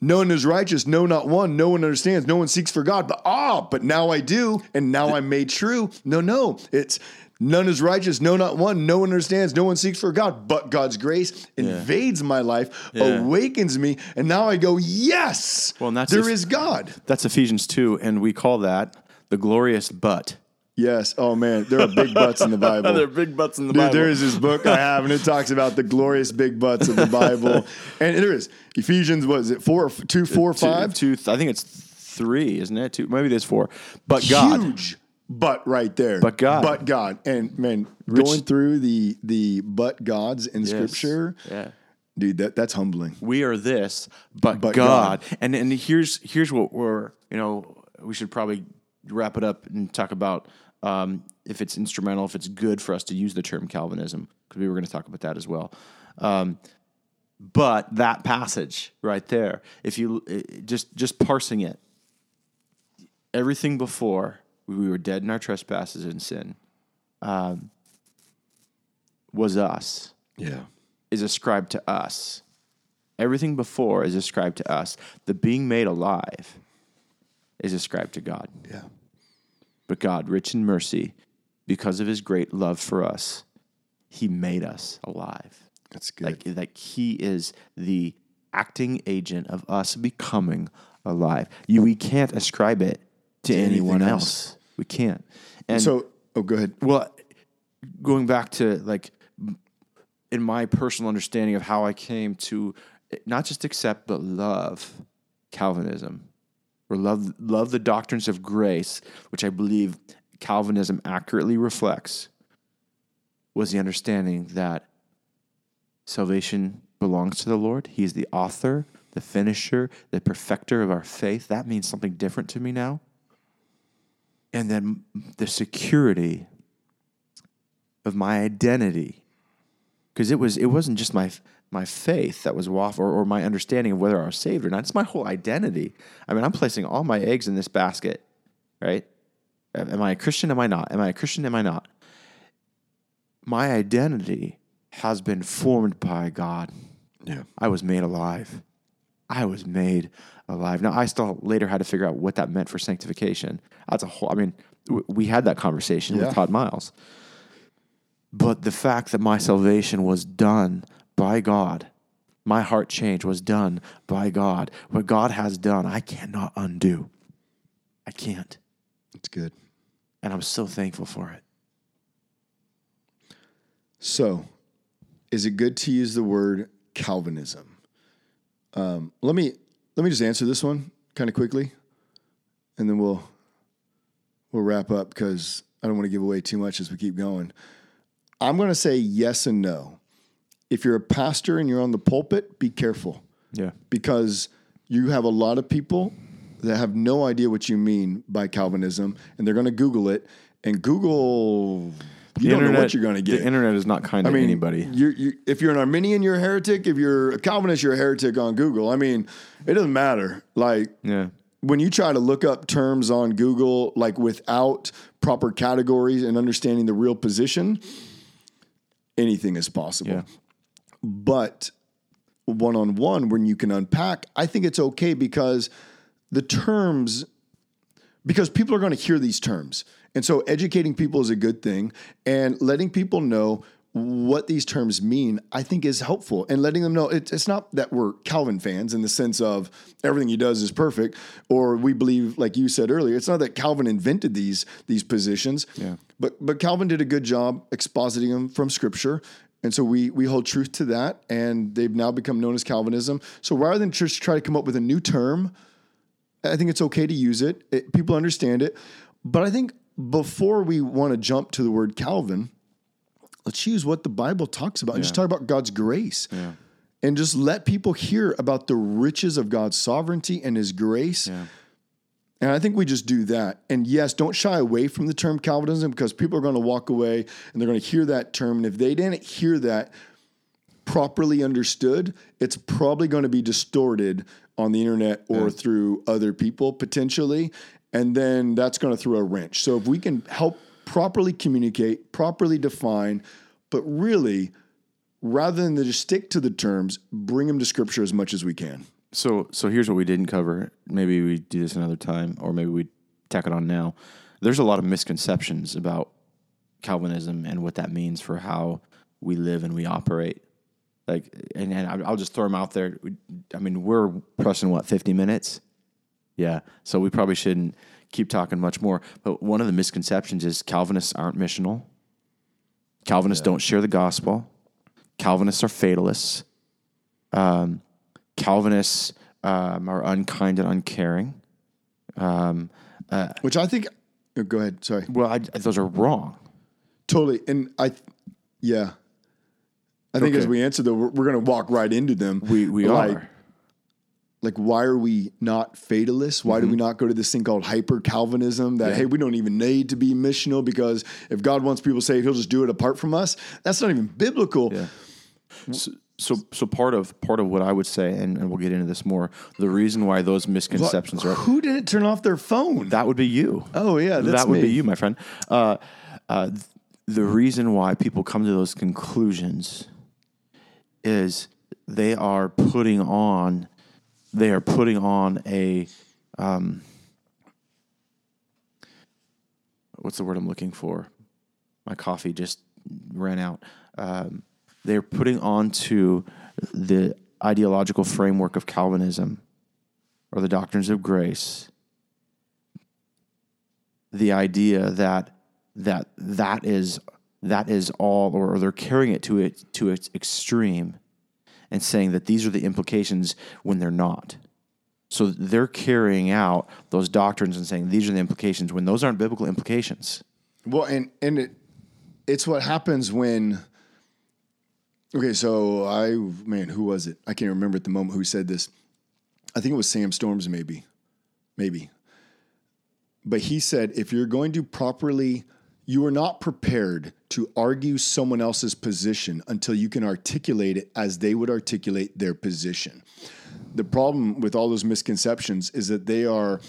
No one is righteous. No, not one. No one understands. No one seeks for God. But ah, but now I do, and now I'm made true. No, no. It's none is righteous. No, not one. No one understands. No one seeks for God. But God's grace invades my life, Yeah. awakens me, and now I go, yes. Well, and that's there if- is God. That's Ephesians 2, and we call that the glorious but. Yes. Oh man, there are big butts in the *laughs* Bible. There are big butts in the Dude, Bible. there is this book I have, and it talks about the glorious big butts of the Bible. *laughs* and there is Ephesians. What is it? Four, two, uh, four, Two- five. two- I think it's three, isn't it? Two, maybe there's four. But God. Huge butt right there. But God. But God. And man, Rich- going through the the but gods in Yes. Scripture, Yeah. dude, that that's humbling. We are this, but, But God. God. And and here's here's what we're you know we should probably wrap it up and talk about um, if it's instrumental, if it's good for us to use the term Calvinism, because we were going to talk about that as well. Um, but that passage right there, if you just just parsing it, everything before we were dead in our trespasses and sin um, was us, Yeah. is ascribed to us. Everything before is ascribed to us. The being made alive is ascribed to God. Yeah. But God, rich in mercy, because of his great love for us, he made us alive. That's good. Like, like he is the acting agent of us becoming alive. You, we can't ascribe it to, anyone else. else. We can't. And so, oh, go ahead. well, going back to like in my personal understanding of how I came to eh, not just accept but love Calvinism or love love the doctrines of grace, which I believe Calvinism accurately reflects, was the understanding that salvation belongs to the Lord. He is the author, the finisher, the perfecter of our faith. That means something different to me now. And then the security of my identity because it was it wasn't just my my faith that was off or, or my understanding of whether I was saved or not. It's my whole identity. I mean, I'm placing all my eggs in this basket, right? Am I a Christian? Am I not? Am I a Christian? Am I not? My identity has been formed by God. Yeah. I was made alive. I was made alive. Now, I still later had to figure out what that meant for sanctification. That's a whole, I mean, we had that conversation Yeah. with Todd Miles. But the fact that my salvation was done by God, my heart change was done by God. What God has done, I cannot undo. I can't. It's good. And I'm so thankful for it. So, is it good to use the word Calvinism? Um, let me let me just answer this one kind of quickly, and then we'll we'll wrap up because I don't want to give away too much as we keep going. I'm going to say yes and no. If you're a pastor and you're on the pulpit, be careful Yeah. because you have a lot of people that have no idea what you mean by Calvinism, and they're going to Google it. And Google, you don't know what you're going to get. The internet is not kind I to mean, anybody. You're, you if you're an Arminian, you're a heretic. If you're a Calvinist, you're a heretic on Google. I mean, it doesn't matter. Like Yeah. when you try to look up terms on Google, like without proper categories and understanding the real position, anything is possible. Yeah. But one on one, when you can unpack, I think it's okay because the terms, because people are going to hear these terms. And so educating people is a good thing. And letting people know what these terms mean, I think is helpful. And letting them know it, it's not that we're Calvin fans in the sense of everything he does is perfect, or we believe, like you said earlier, it's not that Calvin invented these these positions. Yeah. But but Calvin did a good job expositing them from Scripture, and so we we hold truth to that, and they've now become known as Calvinism. So rather than just try to come up with a new term, I think it's okay to use it. it people understand it, but I think before we want to jump to the word Calvin, let's use what the Bible talks about and just talk about God's grace. And just let people hear about the riches of God's sovereignty and his grace. And I think we just do that. And yes, don't shy away from the term Calvinism because people are going to walk away and they're going to hear that term. And if they didn't hear that properly understood, it's probably going to be distorted on the internet or through other people potentially. And then that's going to throw a wrench. So if we can help properly communicate, properly define, but really, rather than just stick to the terms, bring them to scripture as much as we can. So so here's what we didn't cover. Maybe we do this another time, or maybe we tack it on now. There's a lot of misconceptions about Calvinism and what that means for how we live and we operate. Like, and, and I'll just throw them out there. I mean, we're pressing what 50 minutes. Yeah, so we probably shouldn't keep talking much more. But one of the misconceptions is Calvinists aren't missional. Calvinists don't share the gospel. Calvinists are fatalists. Um, Calvinists um, are unkind and uncaring. Which I think, oh, go ahead. Sorry. Well, I, those are wrong. Totally. And I, yeah. I think as we answer though, we're, we're going to walk right into them. We we like, are. Like, why are we not fatalists? Why do we not go to this thing called hyper Calvinism that, Mm-hmm. Yeah. hey, we don't even need to be missional because if God wants people saved, he'll just do it apart from us? That's not even biblical. Yeah. So, so so part of part of what I would say, and, and we'll get into this more. The reason why those misconceptions are Who didn't turn off their phone? that would be you. Oh, yeah, that would me. be you, my friend. Uh, uh, the reason why people come to those conclusions is they are putting on they are putting on a um, what's the word I'm looking for? My coffee just ran out. Um, they're putting onto the ideological framework of Calvinism or the doctrines of grace the idea that that that is that is all or they're carrying it to it to its extreme and saying that these are the implications when they're not so they're carrying out those doctrines and saying these are the implications when those aren't biblical implications Well, and and it it's what happens when. Okay, so I man, who was it? I can't remember at the moment who said this. I think it was Sam Storms, maybe, maybe. But he said, if you're going to properly, you are not prepared to argue someone else's position until you can articulate it as they would articulate their position. The problem with all those misconceptions is that they are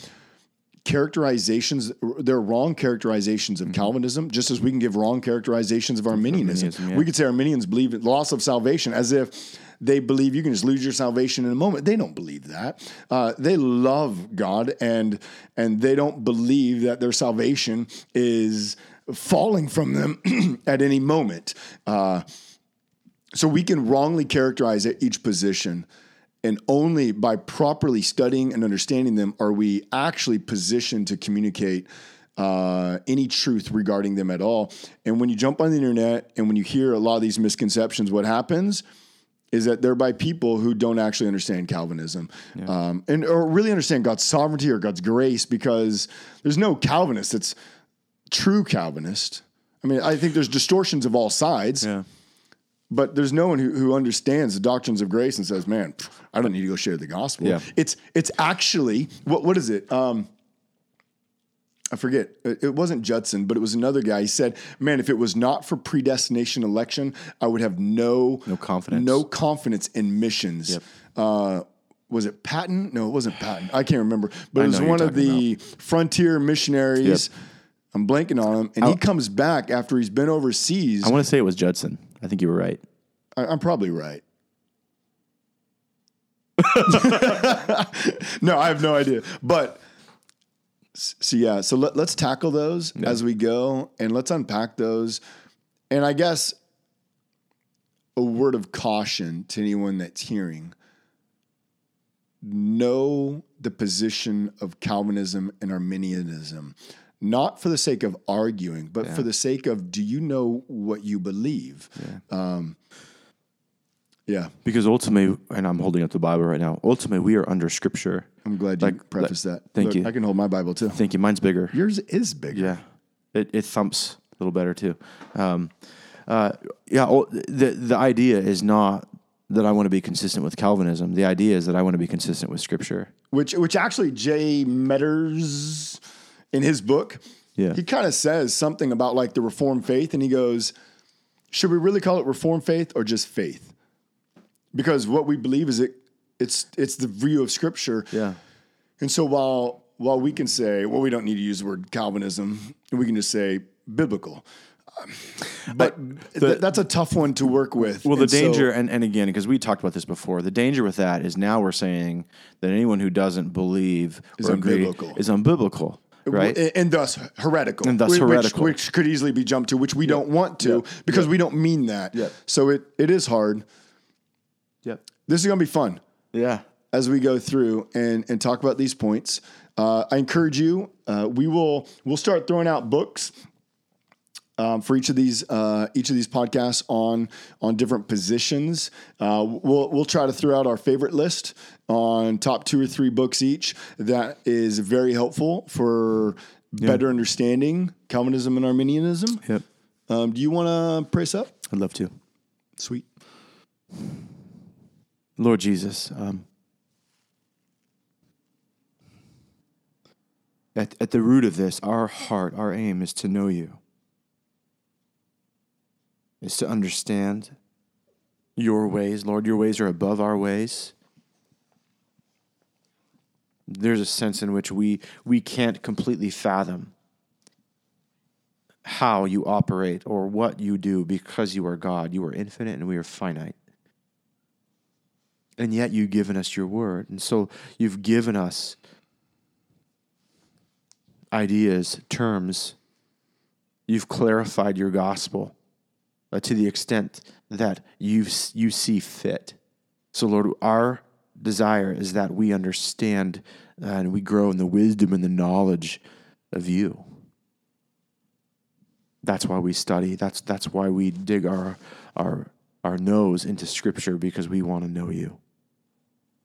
characterizations they're wrong characterizations of calvinism just as we can give wrong characterizations of arminianism, Arminianism, yeah. we could say arminians believe in loss of salvation as if they believe you can just lose your salvation in a moment. They don't believe that. Uh, they love god and and they don't believe that their salvation is falling from them *clears throat* at any moment. Uh, so we can wrongly characterize each position, and only by properly studying and understanding them are we actually positioned to communicate uh, any truth regarding them at all. And when you jump on the internet and when you hear a lot of these misconceptions, what happens is that they're by people who don't actually understand Calvinism um, and or really understand God's sovereignty or God's grace because there's no Calvinist that's true Calvinist. I mean, I think there's distortions of all sides. yeah But there's no one who, who understands the doctrines of grace and says, "Man, I don't need to go share the gospel." Yeah. It's it's actually what what is it? Um, I forget. It, wasn't Judson, but it was another guy. He said, "Man, if it was not for predestination election, I would have no No confidence. no confidence in missions." Yep. Uh, was it Paton? No, it wasn't Paton. I can't remember. But I it was one of the frontier missionaries. Yep. I'm blanking on him, and he comes back after he's been overseas. i want to say it was judson i think you were right I, I'm probably right. *laughs* no, I have no idea. But so yeah, so let, let's tackle those as we go, and let's unpack those. And I guess a word of caution to anyone that's hearing: know the position of Calvinism and Arminianism. Not for the sake of arguing, but for the sake of do you know what you believe? Um, yeah, because ultimately and i'm holding up the bible right now ultimately we are under scripture I'm glad you Like- prefaced that. thank Look, you. I can hold my Bible too. thank you mine's bigger Yours is bigger. Yeah, it, it thumps a little better too. Um, uh, yeah, the the idea is not that I want to be consistent with Calvinism. The idea is that I want to be consistent with Scripture. Which, which actually, Jay Medders in his book, Yeah. he kind of says something about like the Reformed faith, and he goes, "Should we really call it Reformed faith or just faith?" Because what we believe is it, it's it's the view of Scripture. Yeah, And so while while we can say, well, we don't need to use the word Calvinism, we can just say biblical. Um, But th- that's a tough one to work with. Well, the And so- danger, and, and again, because we talked about this before, the danger with that is now we're saying that anyone who doesn't believe Is or agree is unbiblical, right? and, thus heretical, And thus Whi- which, heretical. which could easily be jumped to, which we don't want to because we don't mean that. Yep. So it it is hard. yep. This is going to be fun Yeah. as we go through and and talk about these points. Uh, I encourage you. Uh, we will we'll start throwing out books. Um, for each of these uh, each of these podcasts on on different positions, uh, we'll we'll try to throw out our favorite list on top two or three books each. That is very helpful for better understanding Calvinism and Arminianism. Yep. Um, do you want to pray us up? I'd love to. Sweet. Lord Jesus, um, at, at the root of this, our heart, our aim is to know you, is to understand your ways. Lord, your ways are above our ways. There's a sense in which we, we can't completely fathom how you operate or what you do because you are God. You are infinite and we are finite. And yet you've given us your word. And so you've given us ideas, terms. You've clarified your gospel uh, to the extent that you you see fit. So, Lord, our desire is that we understand and we grow in the wisdom and the knowledge of you. That's why we study. That's that's why we dig our our our nose into Scripture because we want to know you,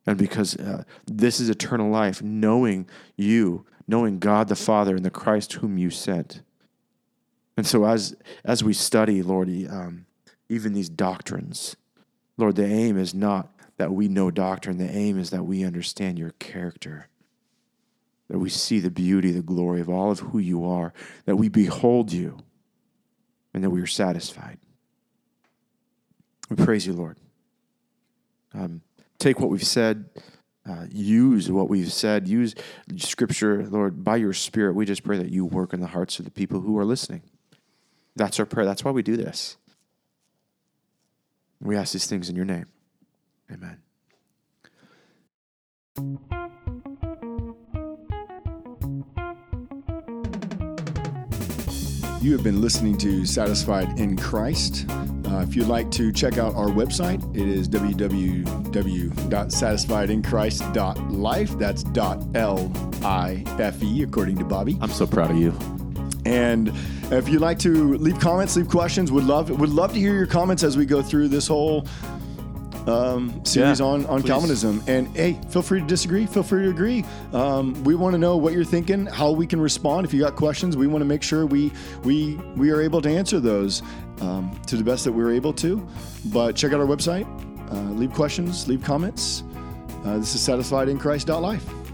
and because uh, this is eternal life, knowing you, knowing God the Father and the Christ whom you sent. And so, as as we study, Lord, um, even these doctrines, Lord, the aim is not that we know doctrine. The aim is that we understand your character, that we see the beauty, the glory of all of who you are, that we behold you, and that we are satisfied. We praise you, Lord. Um, take what we've said. Uh, use what we've said. Use Scripture, Lord, by your Spirit. We just pray that you work in the hearts of the people who are listening. That's our prayer. That's why we do this. We ask these things in your name. Amen. You have been listening to Satisfied in Christ. Uh, if you'd like to check out our website, it is www.satisfiedinchrist.life. That's dot L I F E, according to Bobby. I'm so proud of you. And if you'd like to leave comments, leave questions, would love would love to hear your comments as we go through this whole um, series Yeah, on on please. Calvinism. And hey, feel free to disagree. Feel free to agree. Um, we want to know what you're thinking, how we can respond. If you got questions, we want to make sure we we we are able to answer those um, to the best that we're able to. But check out our website. Uh, leave questions. Leave comments. Uh, this is satisfiedinchrist.life.